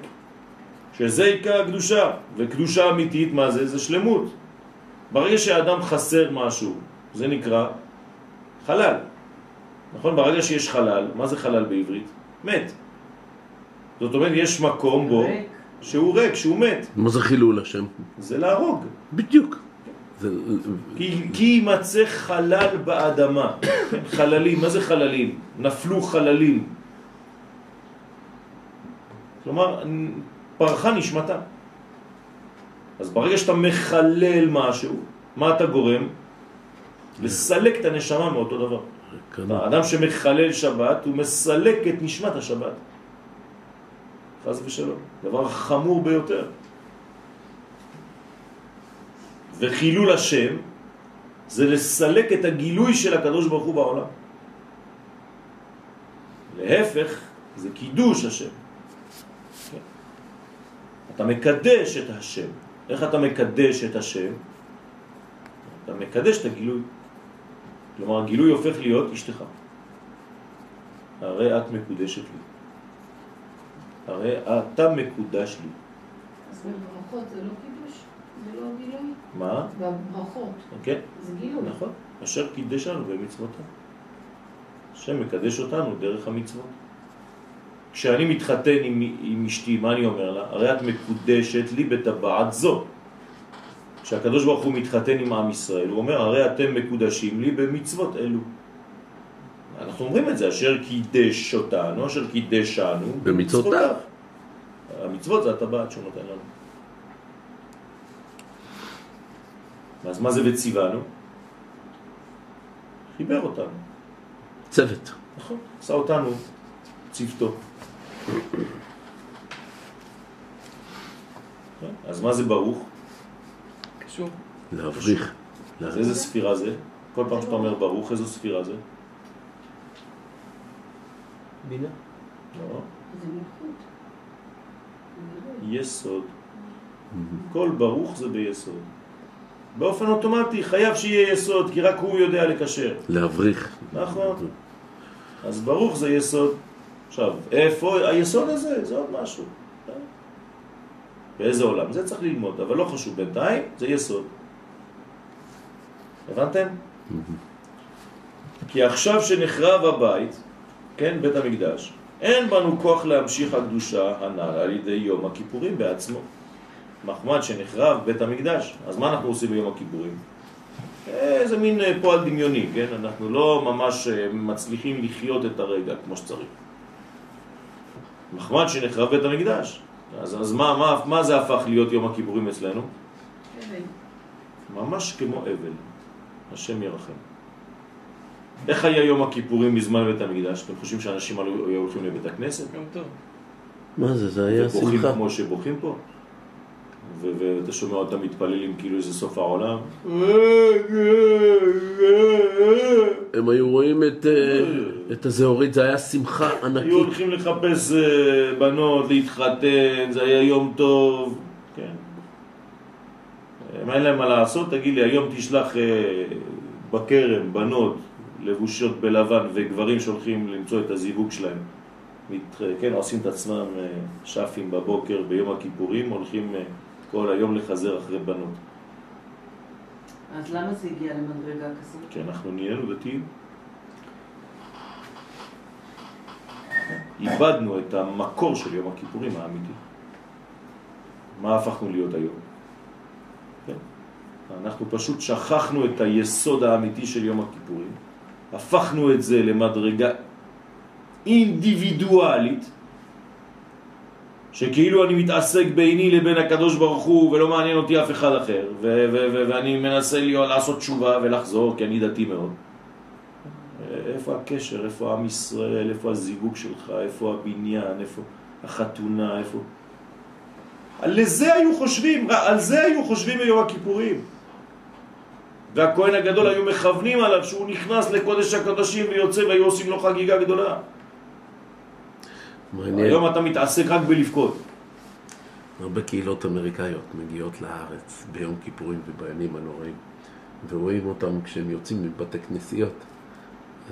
S1: שזה עיקר הקדושה, וקדושה אמיתית, מה זה? זה שלמות. ברגע שהאדם חסר משהו, זה נקרא חלל. נכון? ברגע שיש חלל, מה זה חלל בעברית? מת. זאת אומרת, יש מקום בו
S4: ריק.
S1: שהוא ריק, שהוא מת.
S5: מה זה חילול השם?
S1: זה להרוג.
S5: בדיוק.
S1: כי, יימצא חלל באדמה. כן, חללים, מה זה חללים? נפלו חללים. כלומר, פרחה נשמתה. אז ברגע שאתה מחלל משהו, מה אתה גורם? לסלק את הנשמה מאותו דבר.
S5: כאן,
S1: האדם שמחלל שבת, הוא מסלק את נשמת השבת. חס ושלום. דבר חמור ביותר. וחילול השם זה לסלק את הגילוי של הקדוש ברוך הוא בעולם. להפך, זה קידוש השם. אתה מקדש את השם. איך אתה מקדש את השם? אתה מקדש את הגילוי. כלומר, הגילוי הופך להיות אשתך. הרי את מקודשת לי. הרי אתה מקודש לי.
S2: אז בברכות זה לא? זה לא גילוי?
S1: מה?
S2: בברכות
S1: כן,
S2: זה גילוי.
S1: נכון. אשר קידשנו במצוותיו. השם מקדש אותנו דרך המצוות. כשאני מתחתן עם, עם אשתי, מה אני אומר לה? הרי את מקודשת לי בטבעת זו. כשהקדוש ברוך הוא מתחתן עם עם ישראל, הוא אומר, הרי אתם מקודשים לי במצוות אלו. אנחנו אומרים את זה, אשר קידש אותנו, אשר קידשנו
S5: במצוותיו.
S1: המצוות זה הטבעת שהוא נותן לנו. אז מה זה וציוונו? חיבר אותנו,
S5: צוות.
S1: נכון, עשה אותנו צוותו. כן? אז מה זה ברוך?
S7: קשור.
S5: להבריך.
S1: אז איזה ספירה זה? כל פעם שאתה אומר ברוך, איזו ספירה זה?
S6: בינה.
S1: לא,
S2: זה מלכות.
S1: יסוד. כל ברוך זה ביסוד. באופן אוטומטי חייב שיהיה יסוד, כי רק הוא יודע לקשר.
S5: להבריך.
S1: נכון. אז ברוך זה יסוד. עכשיו, איפה היסוד הזה? זה עוד משהו. באיזה עולם? זה צריך ללמוד, אבל לא חשוב בינתיים, זה יסוד. הבנתם? כי עכשיו שנחרב הבית, כן, בית המקדש, אין בנו כוח להמשיך הקדושה הנ"ל על ידי יום הכיפורים בעצמו. מחמד שנחרב בית המקדש, אז מה אנחנו עושים ביום הכיפורים? איזה מין אה, פועל דמיוני, כן? אנחנו לא ממש אה, מצליחים לחיות את הרגע כמו שצריך. מחמד שנחרב בית המקדש. אז, אז מה, מה, מה זה הפך להיות יום הכיפורים אצלנו? ממש כמו אבל. השם ירחם. איך היה יום הכיפורים בזמן בית המקדש? אתם חושבים שאנשים היו הולכים לבית הכנסת?
S7: יום טוב.
S5: מה זה? זה היה
S1: ובוכים
S5: שמחה.
S1: כמו שבוכים פה? ואתה שומע אותם מתפללים כאילו זה סוף העולם?
S5: הם היו רואים את, אה, את הזהורית, זה היה שמחה
S1: היו
S5: ענקית.
S1: הולכים לחפש אה, בנות, להתחתן, זה היה יום טוב, כן. אם אין להם מה לעשות, תגיד לי, היום תשלח אה, בכרם בנות לבושות בלבן וגברים שהולכים למצוא את הזיווג שלהם. מת, כן, עושים את עצמם שפים בבוקר ביום הכיפורים, הולכים כל היום לחזר אחרי בנות.
S4: אז למה זה הגיע למדרגה כזאת?
S1: כי אנחנו נהיינו דתיים. איבדנו את המקור של יום הכיפורים האמיתי. מה הפכנו להיות היום? אנחנו פשוט שכחנו את היסוד האמיתי של יום הכיפורים, הפכנו את זה למדרגה אינדיבידואלית, שכאילו אני מתעסק ביני לבין הקדוש ברוך הוא ולא מעניין אותי אף אחד אחר ואני מנסה להיות, לעשות תשובה ולחזור כי אני דתי מאוד. איפה הקשר, איפה עם ישראל, איפה הזיווג שלך, איפה הבניין, איפה החתונה, איפה... לזה היו חושבים, על זה היו חושבים ביום הכיפורים. והכהן הגדול היו מכוונים עליו שהוא נכנס לקודש הקודשים ויוצא והיו עושים לו חגיגה גדולה
S5: מעניין.
S1: היום אתה מתעסק רק בלבכות.
S5: הרבה קהילות אמריקאיות מגיעות לארץ ביום כיפורים ובימים הנוראים, ורואים אותם כשהם יוצאים מבתי כנסיות.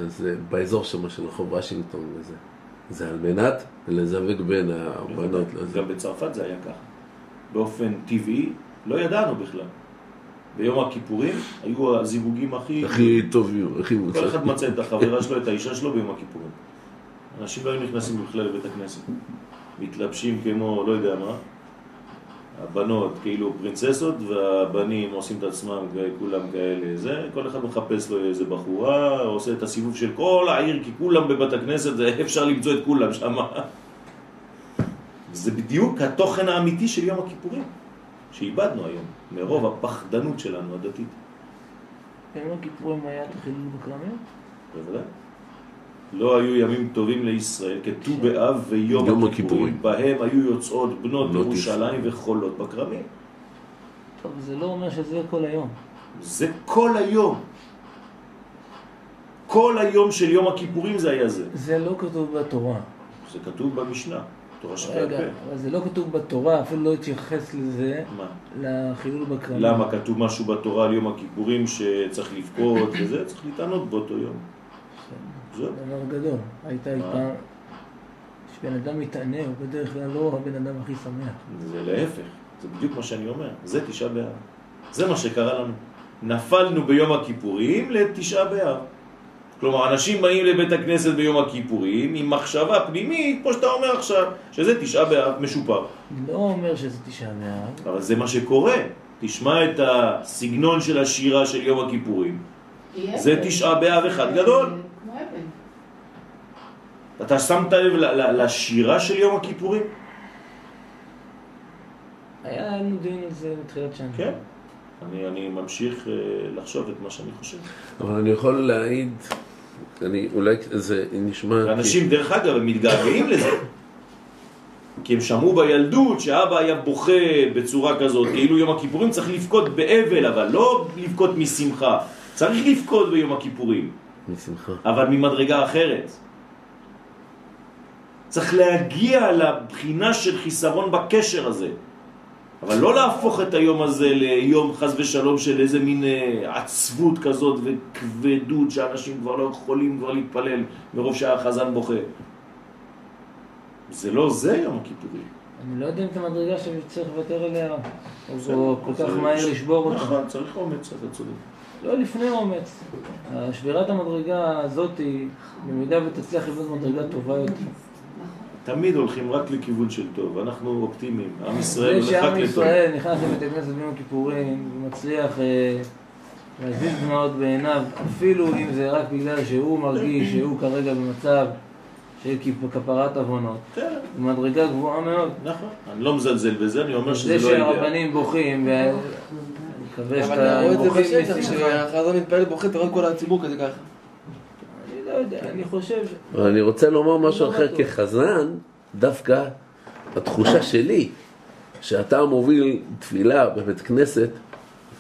S5: אז אה, באזור שם של רחוב וושינגטון וזה. זה על מנת לזווג בין הבנות לזה.
S1: גם בצרפת זה היה ככה. באופן טבעי, לא ידענו בכלל. ביום הכיפורים היו הזיווגים הכי...
S5: הכי טובים, הכי
S1: כל
S5: מוצלחים.
S1: אחד מצא את החברה שלו, את האישה שלו ביום הכיפורים. אנשים לא היו נכנסים בכלל לבית הכנסת. מתלבשים כמו, לא יודע מה, הבנות כאילו פרינצסות והבנים עושים את עצמם כולם כאלה זה, כל אחד מחפש לו איזה בחורה, עושה את הסיבוב של כל העיר כי כולם בבית הכנסת, זה אפשר למצוא את כולם שם. זה בדיוק התוכן האמיתי של יום הכיפורים, שאיבדנו היום, מרוב הפחדנות שלנו הדתית.
S3: ביום הכיפורים היה את החילול?
S1: בוודאי. לא היו ימים טובים לישראל כט"ו באב ויום
S5: יום
S1: הכיפורים,
S5: הכיפורים.
S1: בהם היו יוצאות בנות
S5: בנות
S1: ירושלים וחולות בכרמים.
S3: טוב, זה לא אומר שזה כל היום.
S1: זה כל היום. כל היום של יום הכיפורים זה היה זה.
S3: זה לא כתוב בתורה.
S1: זה כתוב במשנה, תורה שבעל
S3: רגע. אבל זה לא כתוב בתורה, אפילו לא התייחס לזה,
S1: מה?
S3: לחילול בכרמל.
S1: למה כתוב משהו בתורה על יום הכיפורים שצריך לבכות וזה? צריך להתענות באותו יום. זהו.
S3: דבר גדול. הייתה
S1: מה?
S3: פעם, כשבן אדם מתענה, הוא בדרך כלל לא הבן אדם הכי שמח.
S1: זה להפך, זה בדיוק מה שאני אומר, זה תשעה באב. זה מה שקרה לנו. נפלנו ביום הכיפורים לתשעה באב. כלומר, אנשים באים לבית הכנסת ביום הכיפורים עם מחשבה פנימית, כמו שאתה אומר עכשיו, שזה תשעה באב משופר.
S3: לא אומר שזה תשעה באב.
S1: אבל זה מה שקורה. תשמע את הסגנון של השירה של יום הכיפורים. זה. תשעה באב אחד גדול. אתה שמת לב לשירה של יום הכיפורים?
S3: היה לנו דיון על זה בתחילת שנה.
S1: כן. אני, אני ממשיך אה, לחשוב את מה שאני חושב.
S5: אבל אני יכול להעיד, אני אולי זה נשמע...
S1: ואנשים, דרך אגב, הם מתגעגעים לזה. כי הם שמעו בילדות שאבא היה בוכה בצורה כזאת, כאילו יום הכיפורים צריך לבכות באבל, אבל לא לבכות משמחה. צריך לבכות ביום הכיפורים,
S5: משמחה.
S1: אבל ממדרגה אחרת. צריך להגיע לבחינה של חיסרון בקשר הזה. אבל לא להפוך את היום הזה ליום חס ושלום של איזה מין אה, עצבות כזאת וכבדות שאנשים כבר לא יכולים כבר להתפלל מרוב שהחזן בוכה. זה לא זה יום הכיפורים.
S3: אני לא יודע אם את המדרגה שצריך לוותר עליה, או כל כך מהר לשבור אותה.
S1: נכון, צריך אומץ, אתה צודק.
S3: לא לפני אומץ. שבירת המדרגה הזאת, במידה ותצליח לבנות מדרגה טובה יותר.
S1: תמיד הולכים רק לכיוון של טוב, אנחנו אופטימיים, עם ישראל
S3: זה
S1: הולך רק
S3: שעם
S1: לטוב.
S3: ישראל נכנס לבית הכנסת ביום הכיפורים ומצליח אה, להזיז דמעות בעיניו, אפילו אם זה רק בגלל שהוא מרגיש שהוא כרגע במצב של כפרת עוונות.
S1: כן,
S3: מדרגה גבוהה מאוד.
S1: נכון, אני לא מזלזל בזה, אני אומר
S3: זה
S1: שזה לא אידאה.
S3: שהרבנים בוכים, ואני מקווה
S7: אבל
S3: שאתה
S7: ראו את זה בשטח. שהחזון מתפלל בוכה, אתה רואה כל הציבור כזה ככה.
S3: אני חושב...
S5: אבל אני רוצה לומר משהו
S3: לא
S5: אחר. כחזן, דווקא התחושה שלי, שאתה מוביל תפילה בבית כנסת,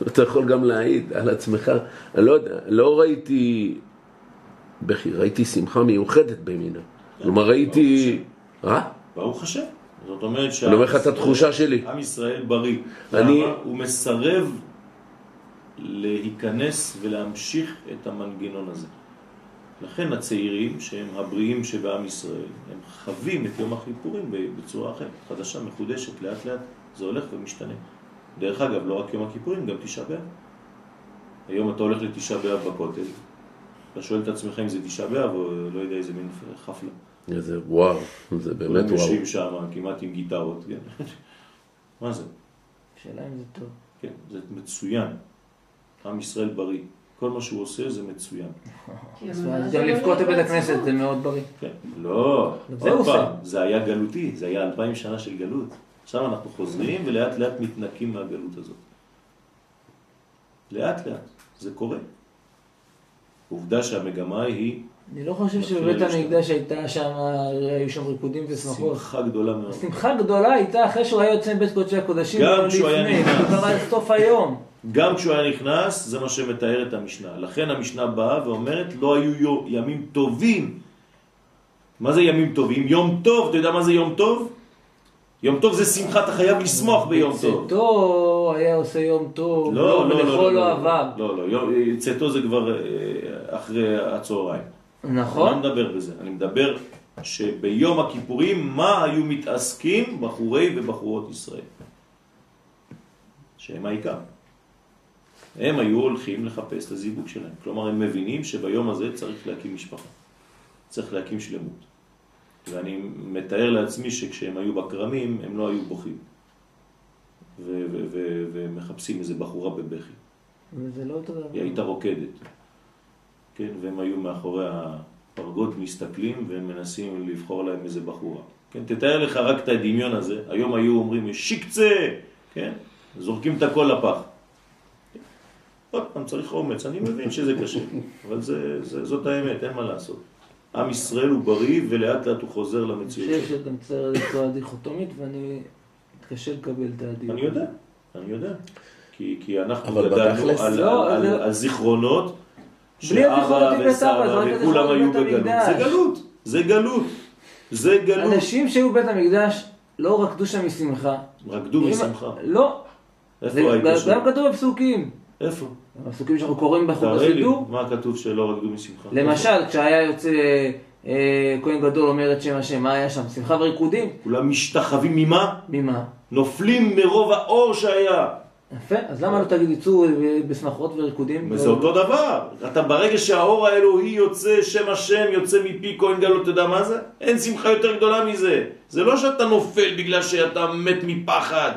S5: אתה יכול גם להעיד על עצמך, אני לא יודע, לא ראיתי בכי, ראיתי שמחה מיוחדת במינה. כלומר ראיתי... אה?
S1: ברוך השם. זאת אומרת
S5: אני אומר לך את התחושה שלי.
S1: עם ישראל בריא.
S5: אני-
S1: למה? הוא מסרב להיכנס ולהמשיך את המנגנון הזה. לכן הצעירים, שהם הבריאים שבעם ישראל, הם חווים את יום הכיפורים בצורה אחרת, חדשה, מחודשת, לאט לאט, זה הולך ומשתנה. דרך אגב, לא רק יום הכיפורים, גם תשעה באב. היום אתה הולך לתשעה באב בכותל, אתה שואל את עצמך אם זה תשעה באב או לא יודע איזה מין חפלה.
S5: איזה וואו, זה באמת וואו.
S1: יושבים שם כמעט עם גיטרות, כן. מה זה?
S3: השאלה אם זה טוב.
S1: כן, זה מצוין. עם ישראל בריא. כל מה שהוא עושה זה מצוין.
S3: אז
S2: המטרה
S3: גם
S2: שלו
S3: לבכות בבית הכנסת. זה מאוד בריא.
S1: כן. לא, עוד. פעם, זה היה גלותי, זה היה אלפיים שנה של גלות. עכשיו אנחנו חוזרים ולאט לאט מתנקים מהגלות הזאת. לאט לאט, זה קורה. עובדה שהמגמה היא
S3: אני לא חושב שבבית. המקדש הייתה שם, היו שם ריקודים ושמחות.
S1: שמחה גדולה מאוד.
S3: שמחה גדולה הייתה אחרי שהוא היה יוצא מבית קודשי הקודשים,
S1: גם
S3: לא
S1: כשהוא היה נכנס.
S3: קרא את סוף היום.
S1: גם כשהוא היה נכנס, זה מה שמתאר את המשנה. לכן המשנה באה ואומרת, לא היו יו- ימים טובים. מה זה ימים טובים? יום טוב, אתה יודע מה זה יום טוב? יום טוב זה שמחה, אתה חייב לשמוח ביום טוב.
S3: צאתו היה עושה יום טוב,
S1: לא, לא, לא,
S3: ולכל
S1: לא,
S3: לא עבר.
S1: לא, לא, יום- צאתו זה כבר אה, אחרי הצהריים. אני לא
S3: נכון?
S1: מדבר בזה, אני מדבר שביום הכיפורים, מה היו מתעסקים בחורי ובחורות ישראל? שהם העיקר. הם היו הולכים לחפש את הזיווג שלהם. כלומר, הם מבינים שביום הזה צריך להקים משפחה. צריך להקים שלמות. ואני מתאר לעצמי שכשהם היו בכרמים, הם לא היו בוכים. ומחפשים איזה בחורה בבכי.
S3: וזה לא אותו דבר.
S1: היא הייתה רוקדת. כן, והם היו מאחורי הפרגוד מסתכלים והם מנסים לבחור להם איזה בחורה. כן, תתאר לך רק את הדמיון הזה, היום היו אומרים שיקצה, כן, זורקים את הכל לפח. עוד פעם, צריך אומץ, אני מבין שזה קשה, אבל זה, זה, זאת האמת, אין מה לעשות. עם ישראל הוא בריא ולאט לאט הוא חוזר
S3: אני
S1: למציאות
S3: חושב
S1: שלו.
S3: שאתה מצטער על צורה דיכוטומית ואני מתקשה לקבל את הדיון.
S1: אני יודע, אני יודע. כי, כי אנחנו גדלנו על,
S3: לא,
S1: על, על, על זיכרונות
S3: בלי בית
S1: וסבא וכולם היו בגלות. זה גלות, זה גלות, זה גלות.
S3: אנשים שהיו בבית המקדש לא רקדו שם משמחה.
S1: רקדו משמחה.
S3: לא.
S1: איפה היית
S3: גם
S1: שם?
S3: כתוב בפסוקים.
S1: איפה?
S3: הפסוקים שאנחנו קוראים
S1: לי,
S3: הסידור.
S1: מה כתוב שלא רקדו משמחה?
S3: למשל, כשהיה יוצא אה, כהן גדול אומר את שם השם, מה היה שם? שמחה וריקודים?
S1: כולם משתחווים ממה?
S3: ממה?
S1: נופלים מרוב האור שהיה.
S3: יפה, אז למה לא תגיד יצאו אה, בשמחות וריקודים?
S1: וזה אותו דבר. אתה ברגע שהאור האלוהי יוצא, שם השם יוצא מפי כהן גלות, אתה יודע מה זה? אין שמחה יותר גדולה מזה. זה לא שאתה נופל בגלל שאתה מת מפחד.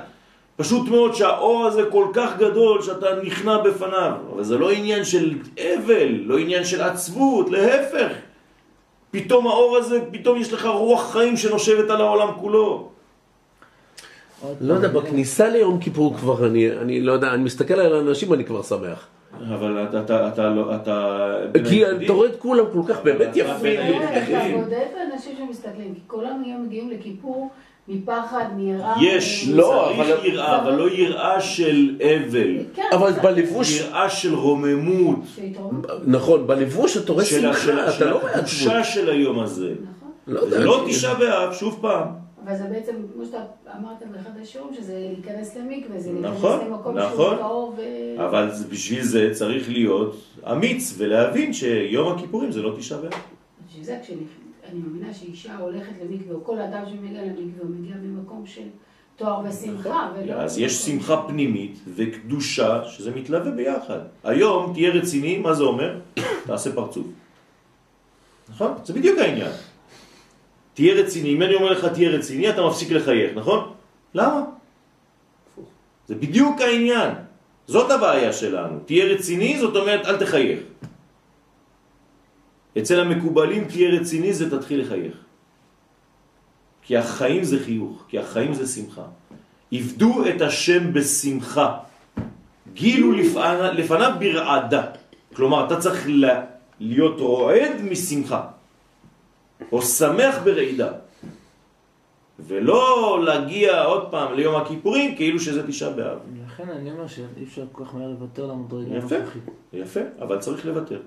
S1: פשוט מאוד שהאור הזה כל כך גדול שאתה נכנע בפניו. אבל זה לא עניין של אבל, לא עניין של עצבות, להפך. פתאום האור הזה, פתאום יש לך רוח חיים שנושבת על העולם כולו.
S5: לא יודע, בכניסה ליום כיפור כבר, אני, אני לא יודע, אני מסתכל על האנשים, אני כבר שמח.
S1: אבל אתה, אתה, אתה, לא- אתה...
S5: כי אתה רואה את כולם כל כך באמת יפים.
S2: אתה. בודד באנשים שמסתכלים, כי כולם מגיעים לכיפור מפחד, מיראה.
S1: יש,
S2: מ-
S5: לא,
S1: צריך
S5: אבל-
S1: יראה, אבל לא יראה של אבל.
S2: כן,
S5: אבל
S2: זה-
S5: בלבוש,
S1: יראה של רוממות.
S5: נכון, בלבוש אתה רואה
S1: של של
S5: שמחה, אתה
S1: של
S5: לא רואה עצבות.
S1: הקדושה של היום הזה.
S2: נכון.
S5: לא.
S1: לא תשעה באב, שוב פעם.
S2: אבל זה בעצם, כמו שאתה אמרת באחד השיעורים, שזה להיכנס למקווה, זה
S1: נכון,
S2: להיכנס למקום
S1: נכון.
S2: שהוא טהור ו...
S1: אבל בשביל זה צריך להיות אמיץ ולהבין שיום הכיפורים זה לא תשעה באב.
S2: בשביל זה כשאני אני מאמינה שאישה הולכת למקווה, או כל אדם שמגיע למקווה, הוא מגיע ממקום של תואר ושמחה, ולא...
S1: אז יש שמחה פנימית וקדושה שזה מתלווה ביחד. היום תהיה רציני, מה זה אומר? תעשה פרצוף. נכון? זה בדיוק העניין. תהיה רציני, אם אני אומר לך תהיה רציני, אתה מפסיק לחייך, נכון? למה? זה בדיוק העניין. זאת הבעיה שלנו. תהיה רציני, זאת אומרת אל תחייך. אצל המקובלים תהיה רציני זה תתחיל לחייך. כי החיים זה חיוך, כי החיים זה שמחה. עבדו את השם בשמחה. גילו לפניו, ברעדה. כלומר, אתה צריך להיות רועד משמחה. או שמח ברעידה. ולא להגיע עוד פעם ליום הכיפורים כאילו שזה תשעה באב.
S3: לכן אני אומר שאי אפשר כל כך מהר לוותר למדרגה
S1: יפה.
S3: הנוכחית.
S1: יפה, אבל צריך לוותר.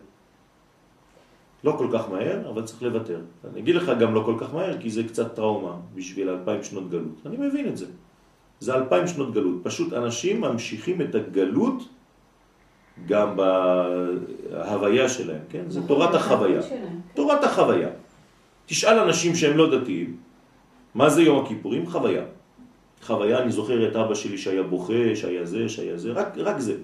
S1: לא כל כך מהר, אבל צריך לוותר. אני אגיד לך גם לא כל כך מהר, כי זה קצת טראומה בשביל אלפיים שנות גלות. אני מבין את זה. זה אלפיים שנות גלות. פשוט אנשים ממשיכים את הגלות גם בהוויה שלהם, כן? זה
S2: נכון,
S1: תורת
S2: זה
S1: החוויה.
S2: החיים שלהם.
S1: תורת החוויה. תשאל אנשים שהם לא דתיים, מה זה יום הכיפורים? חוויה. חוויה, אני זוכר את אבא שלי שהיה בוכה, שהיה זה, שהיה זה, רק, רק זה.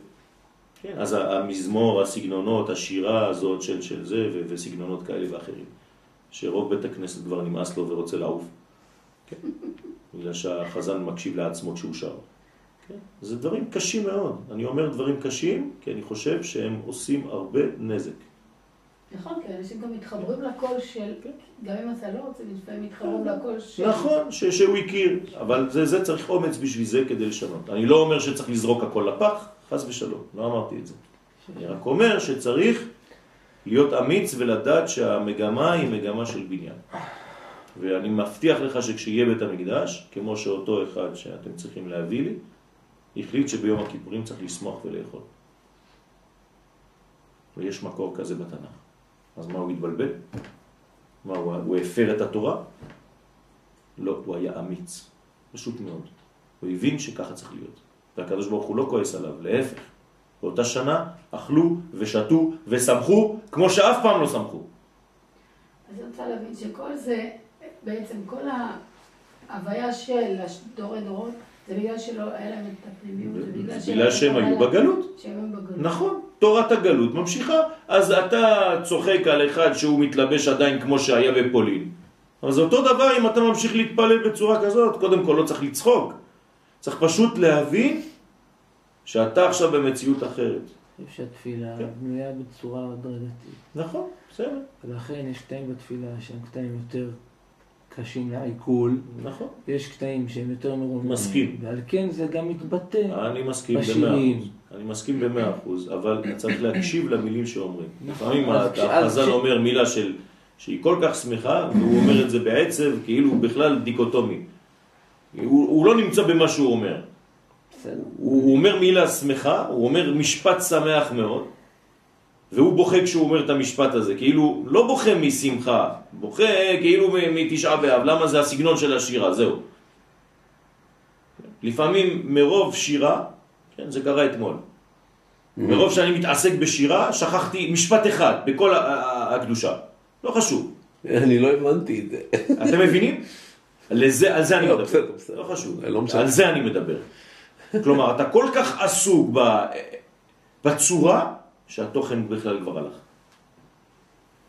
S1: כן, אז המזמור, הסגנונות, השירה הזאת של, של זה ו- וסגנונות כאלה ואחרים. שרוב בית הכנסת כבר נמאס לו ורוצה לעוף. כן. בגלל שהחזן מקשיב לעצמו כשהוא שר. כן? זה דברים קשים מאוד. אני אומר דברים קשים כי אני חושב שהם עושים הרבה נזק.
S2: נכון, כי אנשים גם מתחברים לקול של, גם אם אתה לא רוצה, לפעמים מתחברים לקול של...
S1: נכון, ש, שהוא הכיר, אבל זה, זה צריך אומץ בשביל זה כדי לשנות. אני לא אומר שצריך לזרוק הכל לפח, חס ושלום, לא אמרתי את זה. אני רק אומר שצריך להיות אמיץ ולדעת שהמגמה היא מגמה של בניין. ואני מבטיח לך שכשיהיה בית המקדש, כמו שאותו אחד שאתם צריכים להביא לי, החליט שביום הכיפורים צריך לשמוח ולאכול. ויש מקור כזה בתנ"ך. אז מה הוא התבלבל? מה, הוא, הוא הפר את התורה? לא, הוא היה אמיץ. פשוט מאוד. הוא הבין שככה צריך להיות. והקדוש ברוך הוא לא כועס עליו, להפך. באותה שנה אכלו ושתו ושמחו כמו שאף פעם לא שמחו.
S2: אז אני רוצה להבין שכל זה, בעצם כל ההוויה של דורי דורות, זה בגלל שלא היה להם את הפנימיות, זה בגלל שהם
S1: בגלל שהם היו בגלות.
S2: שהם היו בגלות.
S1: נכון, תורת הגלות ממשיכה. אז אתה צוחק על אחד שהוא מתלבש עדיין כמו שהיה בפולין. אבל זה אותו דבר אם אתה ממשיך להתפלל בצורה כזאת. קודם כל לא צריך לצחוק. צריך פשוט להבין שאתה עכשיו במציאות אחרת.
S3: אני חושב שהתפילה
S1: כן.
S3: בנויה בצורה הדרגתית.
S1: נכון, בסדר.
S3: ולכן יש קטעים בתפילה שהם קטעים יותר קשים לעיכול,
S1: נכון.
S3: יש קטעים שהם יותר מרוממים.
S1: מסכים.
S3: ועל כן זה גם מתבטא.
S1: אני מסכים
S3: בשירים.
S1: אני מסכים במאה אחוז, אבל צריך להקשיב למילים שאומרים.
S3: נכון.
S1: לפעמים החז"ל אומר מילה של, שהיא כל כך שמחה, והוא אומר את זה בעצב, כאילו הוא בכלל דיקוטומי. הוא, הוא לא נמצא במה שהוא אומר. הוא, הוא אומר מילה שמחה, הוא אומר משפט שמח מאוד, והוא בוכה כשהוא אומר את המשפט הזה, כאילו לא בוכה משמחה, בוכה כאילו מתשעה באב, למה זה הסגנון של השירה, זהו. לפעמים מרוב שירה, כן, זה קרה אתמול, מרוב שאני מתעסק בשירה, שכחתי משפט אחד בכל הקדושה, לא חשוב.
S5: אני לא הבנתי את זה.
S1: אתם מבינים? לזה, על זה אני
S5: לא,
S1: מדבר.
S5: בסדר, בסדר.
S1: לא חשוב.
S5: לא משנה.
S1: על זה אני מדבר. כלומר, אתה כל כך עסוק ב- בצורה, שהתוכן בכלל כבר הלך.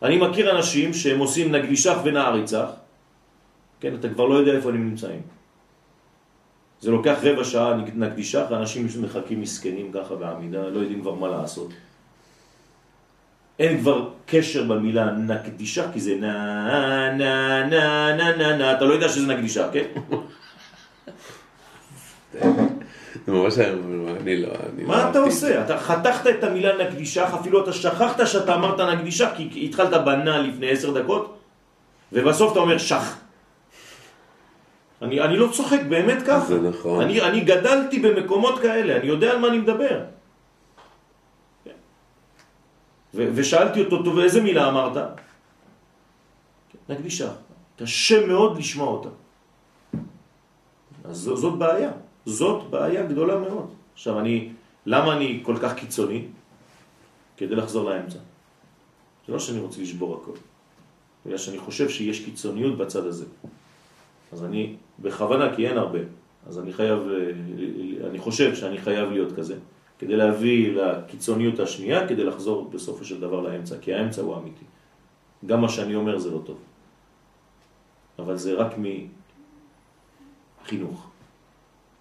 S1: אני מכיר אנשים שהם עושים נגדישך ונעריצך, כן, אתה כבר לא יודע איפה הם נמצאים. זה לוקח רבע שעה נגדישך, האנשים מחכים מסכנים ככה בעמידה, לא יודעים כבר מה לעשות. אין כבר קשר במילה נקדישה, כי זה נה נה נה נה נה נה, אתה לא יודע שזה נקדישה, כן?
S5: זה ממש היה, אני לא, אני לא
S1: מה אתה עושה? אתה חתכת את המילה נקדישה, אפילו אתה שכחת שאתה אמרת נקדישה, כי התחלת בנה לפני עשר דקות, ובסוף אתה אומר שח. אני, אני לא צוחק, באמת ככה.
S5: זה נכון.
S1: אני, אני גדלתי במקומות כאלה, אני יודע על מה אני מדבר. ו- ושאלתי אותו, טוב, איזה מילה אמרת? נקדישה. קשה מאוד לשמוע אותה. אז זאת בעיה. זאת בעיה גדולה מאוד. עכשיו, אני, למה אני כל כך קיצוני? כדי לחזור לאמצע. זה לא שאני רוצה לשבור הכל. בגלל שאני חושב שיש קיצוניות בצד הזה. אז אני, בכוונה, כי אין הרבה, אז אני חייב, אה, אני חושב שאני חייב להיות כזה, כדי להביא לקיצוניות השנייה, כדי לחזור בסופו של דבר לאמצע, כי האמצע הוא אמיתי. גם מה שאני אומר זה לא טוב. אבל זה רק מחינוך,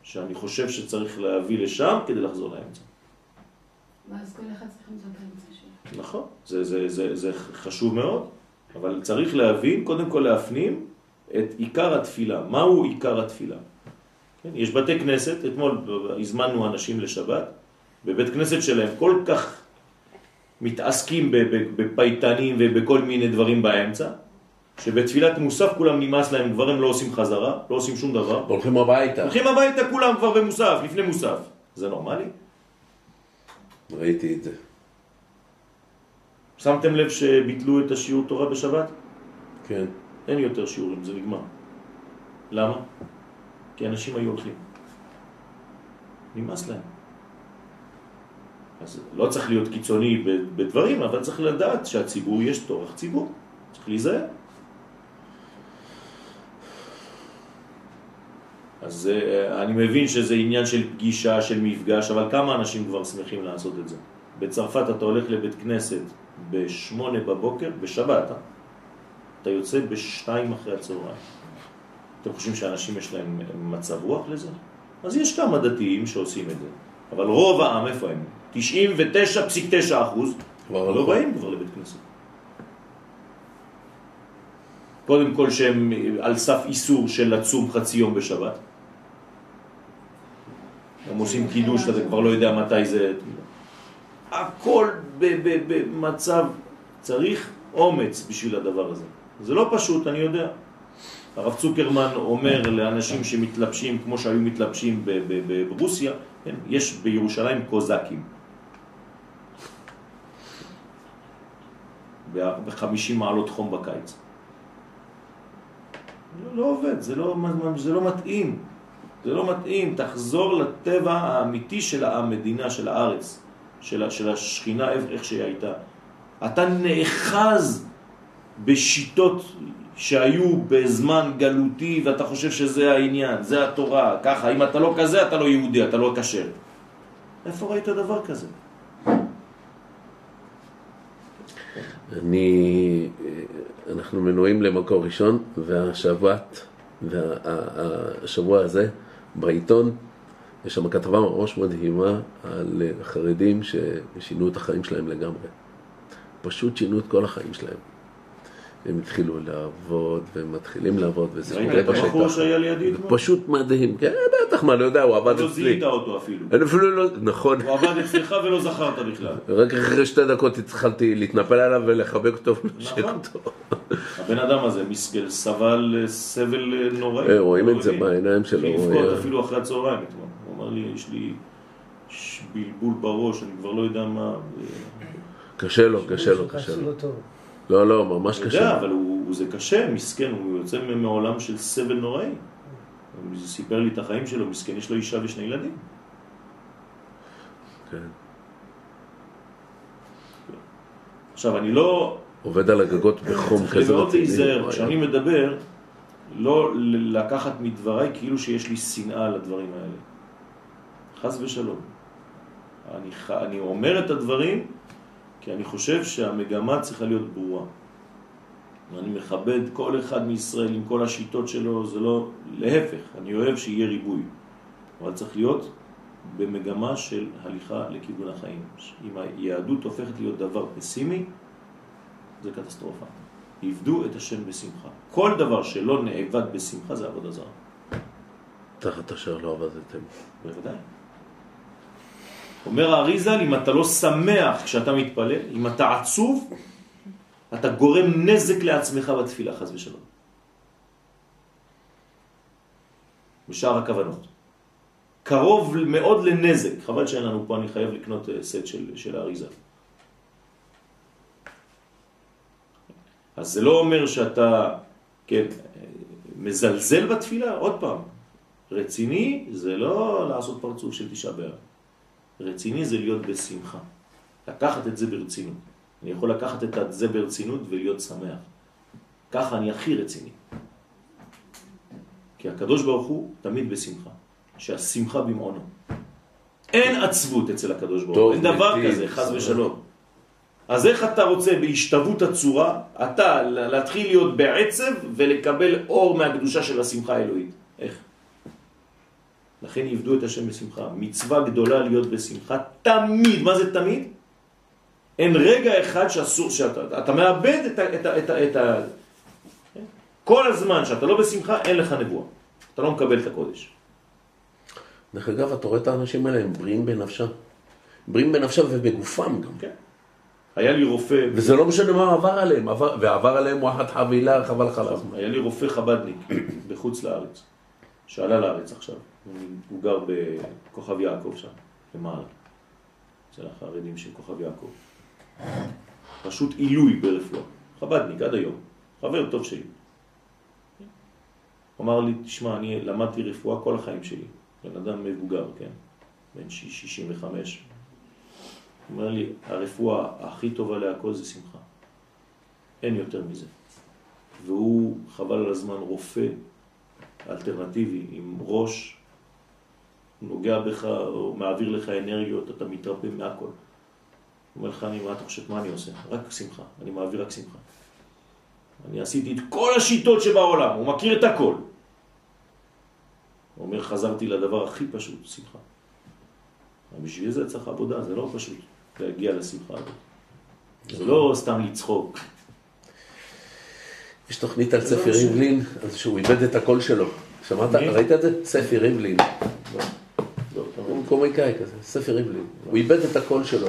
S1: שאני חושב שצריך להביא לשם כדי לחזור לאמצע.
S2: ואז כל אחד צריך למצוא את האמצע שלו.
S1: נכון, זה, זה, זה, זה חשוב מאוד, אבל צריך להבין, קודם כל להפנים את עיקר התפילה. מהו עיקר התפילה? כן, יש בתי כנסת, אתמול הזמנו אנשים לשבת, בבית כנסת שלהם כל כך מתעסקים בפייטנים ובכל מיני דברים באמצע, שבתפילת מוסף כולם נמאס להם, כבר הם לא עושים חזרה, לא עושים שום דבר.
S5: הולכים הביתה.
S1: הולכים הביתה כולם כבר במוסף, לפני מוסף. זה נורמלי?
S5: ראיתי את זה.
S1: שמתם לב שביטלו את השיעור תורה בשבת?
S5: כן.
S1: אין יותר שיעורים, זה נגמר. למה? כי אנשים היו הולכים. נמאס להם. אז לא צריך להיות קיצוני בדברים, אבל צריך לדעת שהציבור, יש תורך ציבור. צריך להיזהר. אז אה, אני מבין שזה עניין של פגישה, של מפגש, אבל כמה אנשים כבר שמחים לעשות את זה? בצרפת אתה הולך לבית כנסת בשמונה בבוקר, בשבת, אה? אתה יוצא בשתיים אחרי הצהריים. אתם חושבים שאנשים יש להם מצב רוח לזה? אז יש כמה דתיים שעושים את זה, אבל רוב העם, איפה הם? 99.9 אחוז לא. באים כבר לבית כנסת. קודם כל שהם על סף איסור של לצום חצי יום בשבת. הם עושים קידוש, אתה כבר לא יודע מתי זה... הכל במצב, צריך אומץ בשביל הדבר הזה. זה לא פשוט, אני יודע. הרב צוקרמן אומר לאנשים שמתלבשים כמו שהיו מתלבשים ברוסיה, כן, יש בירושלים קוזקים. ב-50 מעלות חום בקיץ. לא, לא עובד, זה לא, זה לא מתאים. זה לא מתאים, תחזור לטבע האמיתי של המדינה, של הארץ, של, של השכינה, איך שהיא הייתה. אתה נאחז בשיטות שהיו בזמן גלותי ואתה חושב שזה העניין, זה התורה, ככה, אם אתה לא כזה אתה לא יהודי, אתה לא כשר. איפה ראית דבר כזה?
S5: אני, אנחנו מנועים למקור ראשון, והשבת, והשבוע הזה, בעיתון, יש שם כתבה ממש מדהימה על חרדים ששינו את החיים שלהם לגמרי. פשוט שינו את כל החיים שלהם. הם התחילו לעבוד, והם מתחילים לעבוד, וזה
S1: ראית
S5: קורה
S1: את הבחור
S5: בשטח.
S1: שהיה לידי אתמול?
S5: פשוט מדהים, כן, בטח, מה, לא יודע, הוא עבד
S1: לא
S5: אצלי.
S1: זיהית אותו אפילו.
S5: אני אפילו לא, נכון.
S1: הוא עבד אצלך ולא זכרת בכלל.
S5: רק אחרי שתי דקות התחלתי להתנפל עליו ולחבק אותו ולנשק
S1: נכון.
S5: אותו.
S1: הבן אדם הזה מסגל סבל אה, סבל אה, נוראי.
S5: אה, רואים את זה
S1: נוראי.
S5: בעיניים שלו,
S1: לבכות אפילו אחרי הצהריים אתמול. הוא אמר לי, יש לי בלבול בראש, אני כבר לא יודע מה...
S5: קשה לו, קשה לו, קשה לו. לא, לא, ממש
S1: אני
S5: קשה.
S1: יודע, אבל הוא, זה קשה, מסכן, הוא יוצא מעולם של סבל נוראי. הוא סיפר לי את החיים שלו, מסכן, יש לו אישה ושני ילדים.
S5: כן.
S1: עכשיו, אני לא...
S5: עובד על הגגות בחום
S1: צריך
S5: כזה
S1: מאוד
S5: רציני.
S1: להיזהר, כשאני מדבר, לא לקחת מדבריי כאילו שיש לי שנאה לדברים האלה. חס ושלום. אני, אני אומר את הדברים כי אני חושב שהמגמה צריכה להיות ברורה. ואני מכבד כל אחד מישראל עם כל השיטות שלו, זה לא... להפך, אני אוהב שיהיה ריבוי. אבל צריך להיות במגמה של הליכה לכיוון החיים. אם היהדות הופכת להיות דבר פסימי, זה קטסטרופה. עבדו את השם בשמחה. כל דבר שלא נאבד בשמחה זה עבודה זרה.
S5: תחת אשר לא עבדתם.
S1: בוודאי. אומר האריזל, אם אתה לא שמח כשאתה מתפלל, אם אתה עצוב, אתה גורם נזק לעצמך בתפילה, חז ושלום. בשאר הכוונות. קרוב מאוד לנזק, חבל שאין לנו פה, אני חייב לקנות אה, סט של, של האריזל. אז זה לא אומר שאתה, כן, מזלזל בתפילה, עוד פעם, רציני זה לא לעשות פרצוף של תשעה באב. רציני זה להיות בשמחה. לקחת את זה ברצינות. אני יכול לקחת את זה ברצינות ולהיות שמח. ככה אני הכי רציני. כי הקדוש ברוך הוא תמיד בשמחה. שהשמחה במעונו. אין עצבות אצל הקדוש ברוך הוא. אין דבר
S5: נתיב,
S1: כזה, חז. ושלום. אז איך אתה רוצה בהשתוות הצורה, אתה להתחיל להיות בעצב ולקבל אור מהקדושה של השמחה האלוהית? איך? לכן יבדו את השם בשמחה. מצווה גדולה להיות בשמחה תמיד. מה זה תמיד? אין רגע אחד שאסור שאתה... אתה מאבד את ה... את ה, את ה, את ה כל הזמן שאתה לא בשמחה, אין לך נבואה. אתה לא מקבל את הקודש.
S5: דרך אגב, אתה רואה את האנשים האלה, הם בריאים בנפשם. בריאים בנפשם ובגופם גם.
S1: כן. היה לי רופא,
S5: וזה לא משנה מה עבר עליהם, עבר, ועבר עליהם וואחד חבילה, חבל הזמן.
S1: היה לי רופא חבדניק בחוץ לארץ, שעלה לארץ עכשיו. הוא- גר בכוכב יעקב שם, למעלה. אצל החרדים של כוכב יעקב. פשוט עילוי ברפואה. חבדניק עד היום. חבר טוב שלי. אמר לי, תשמע, אני למדתי רפואה כל החיים שלי. בן אדם מבוגר, כן? בן 65. הוא אומר לי, הרפואה הכי טובה להכל זה שמחה. אין יותר מזה. והוא, חבל על הזמן, רופא אלטרנטיבי עם ראש, הוא נוגע בך, או מעביר לך אנרגיות, אתה מתרפא מהכל. הוא אומר לך, אני, מה אתה חושב, מה אני עושה? רק שמחה, אני מעביר רק שמחה. אני עשיתי את כל השיטות שבעולם, הוא מכיר את הכל. הוא אומר, חזרתי לדבר הכי פשוט, שמחה. בשביל זה צריך עבודה, זה לא פשוט להגיע לשמחה הזאת. זה לא סתם לצחוק.
S5: יש תוכנית על
S1: לא
S5: ספי. ריבלין, אז שהוא איבד את הקול שלו. שמעת? ראית את זה? ספי ריבלין. קומיקאי כזה, ספי ריבלין. הוא איבד את הקול שלו.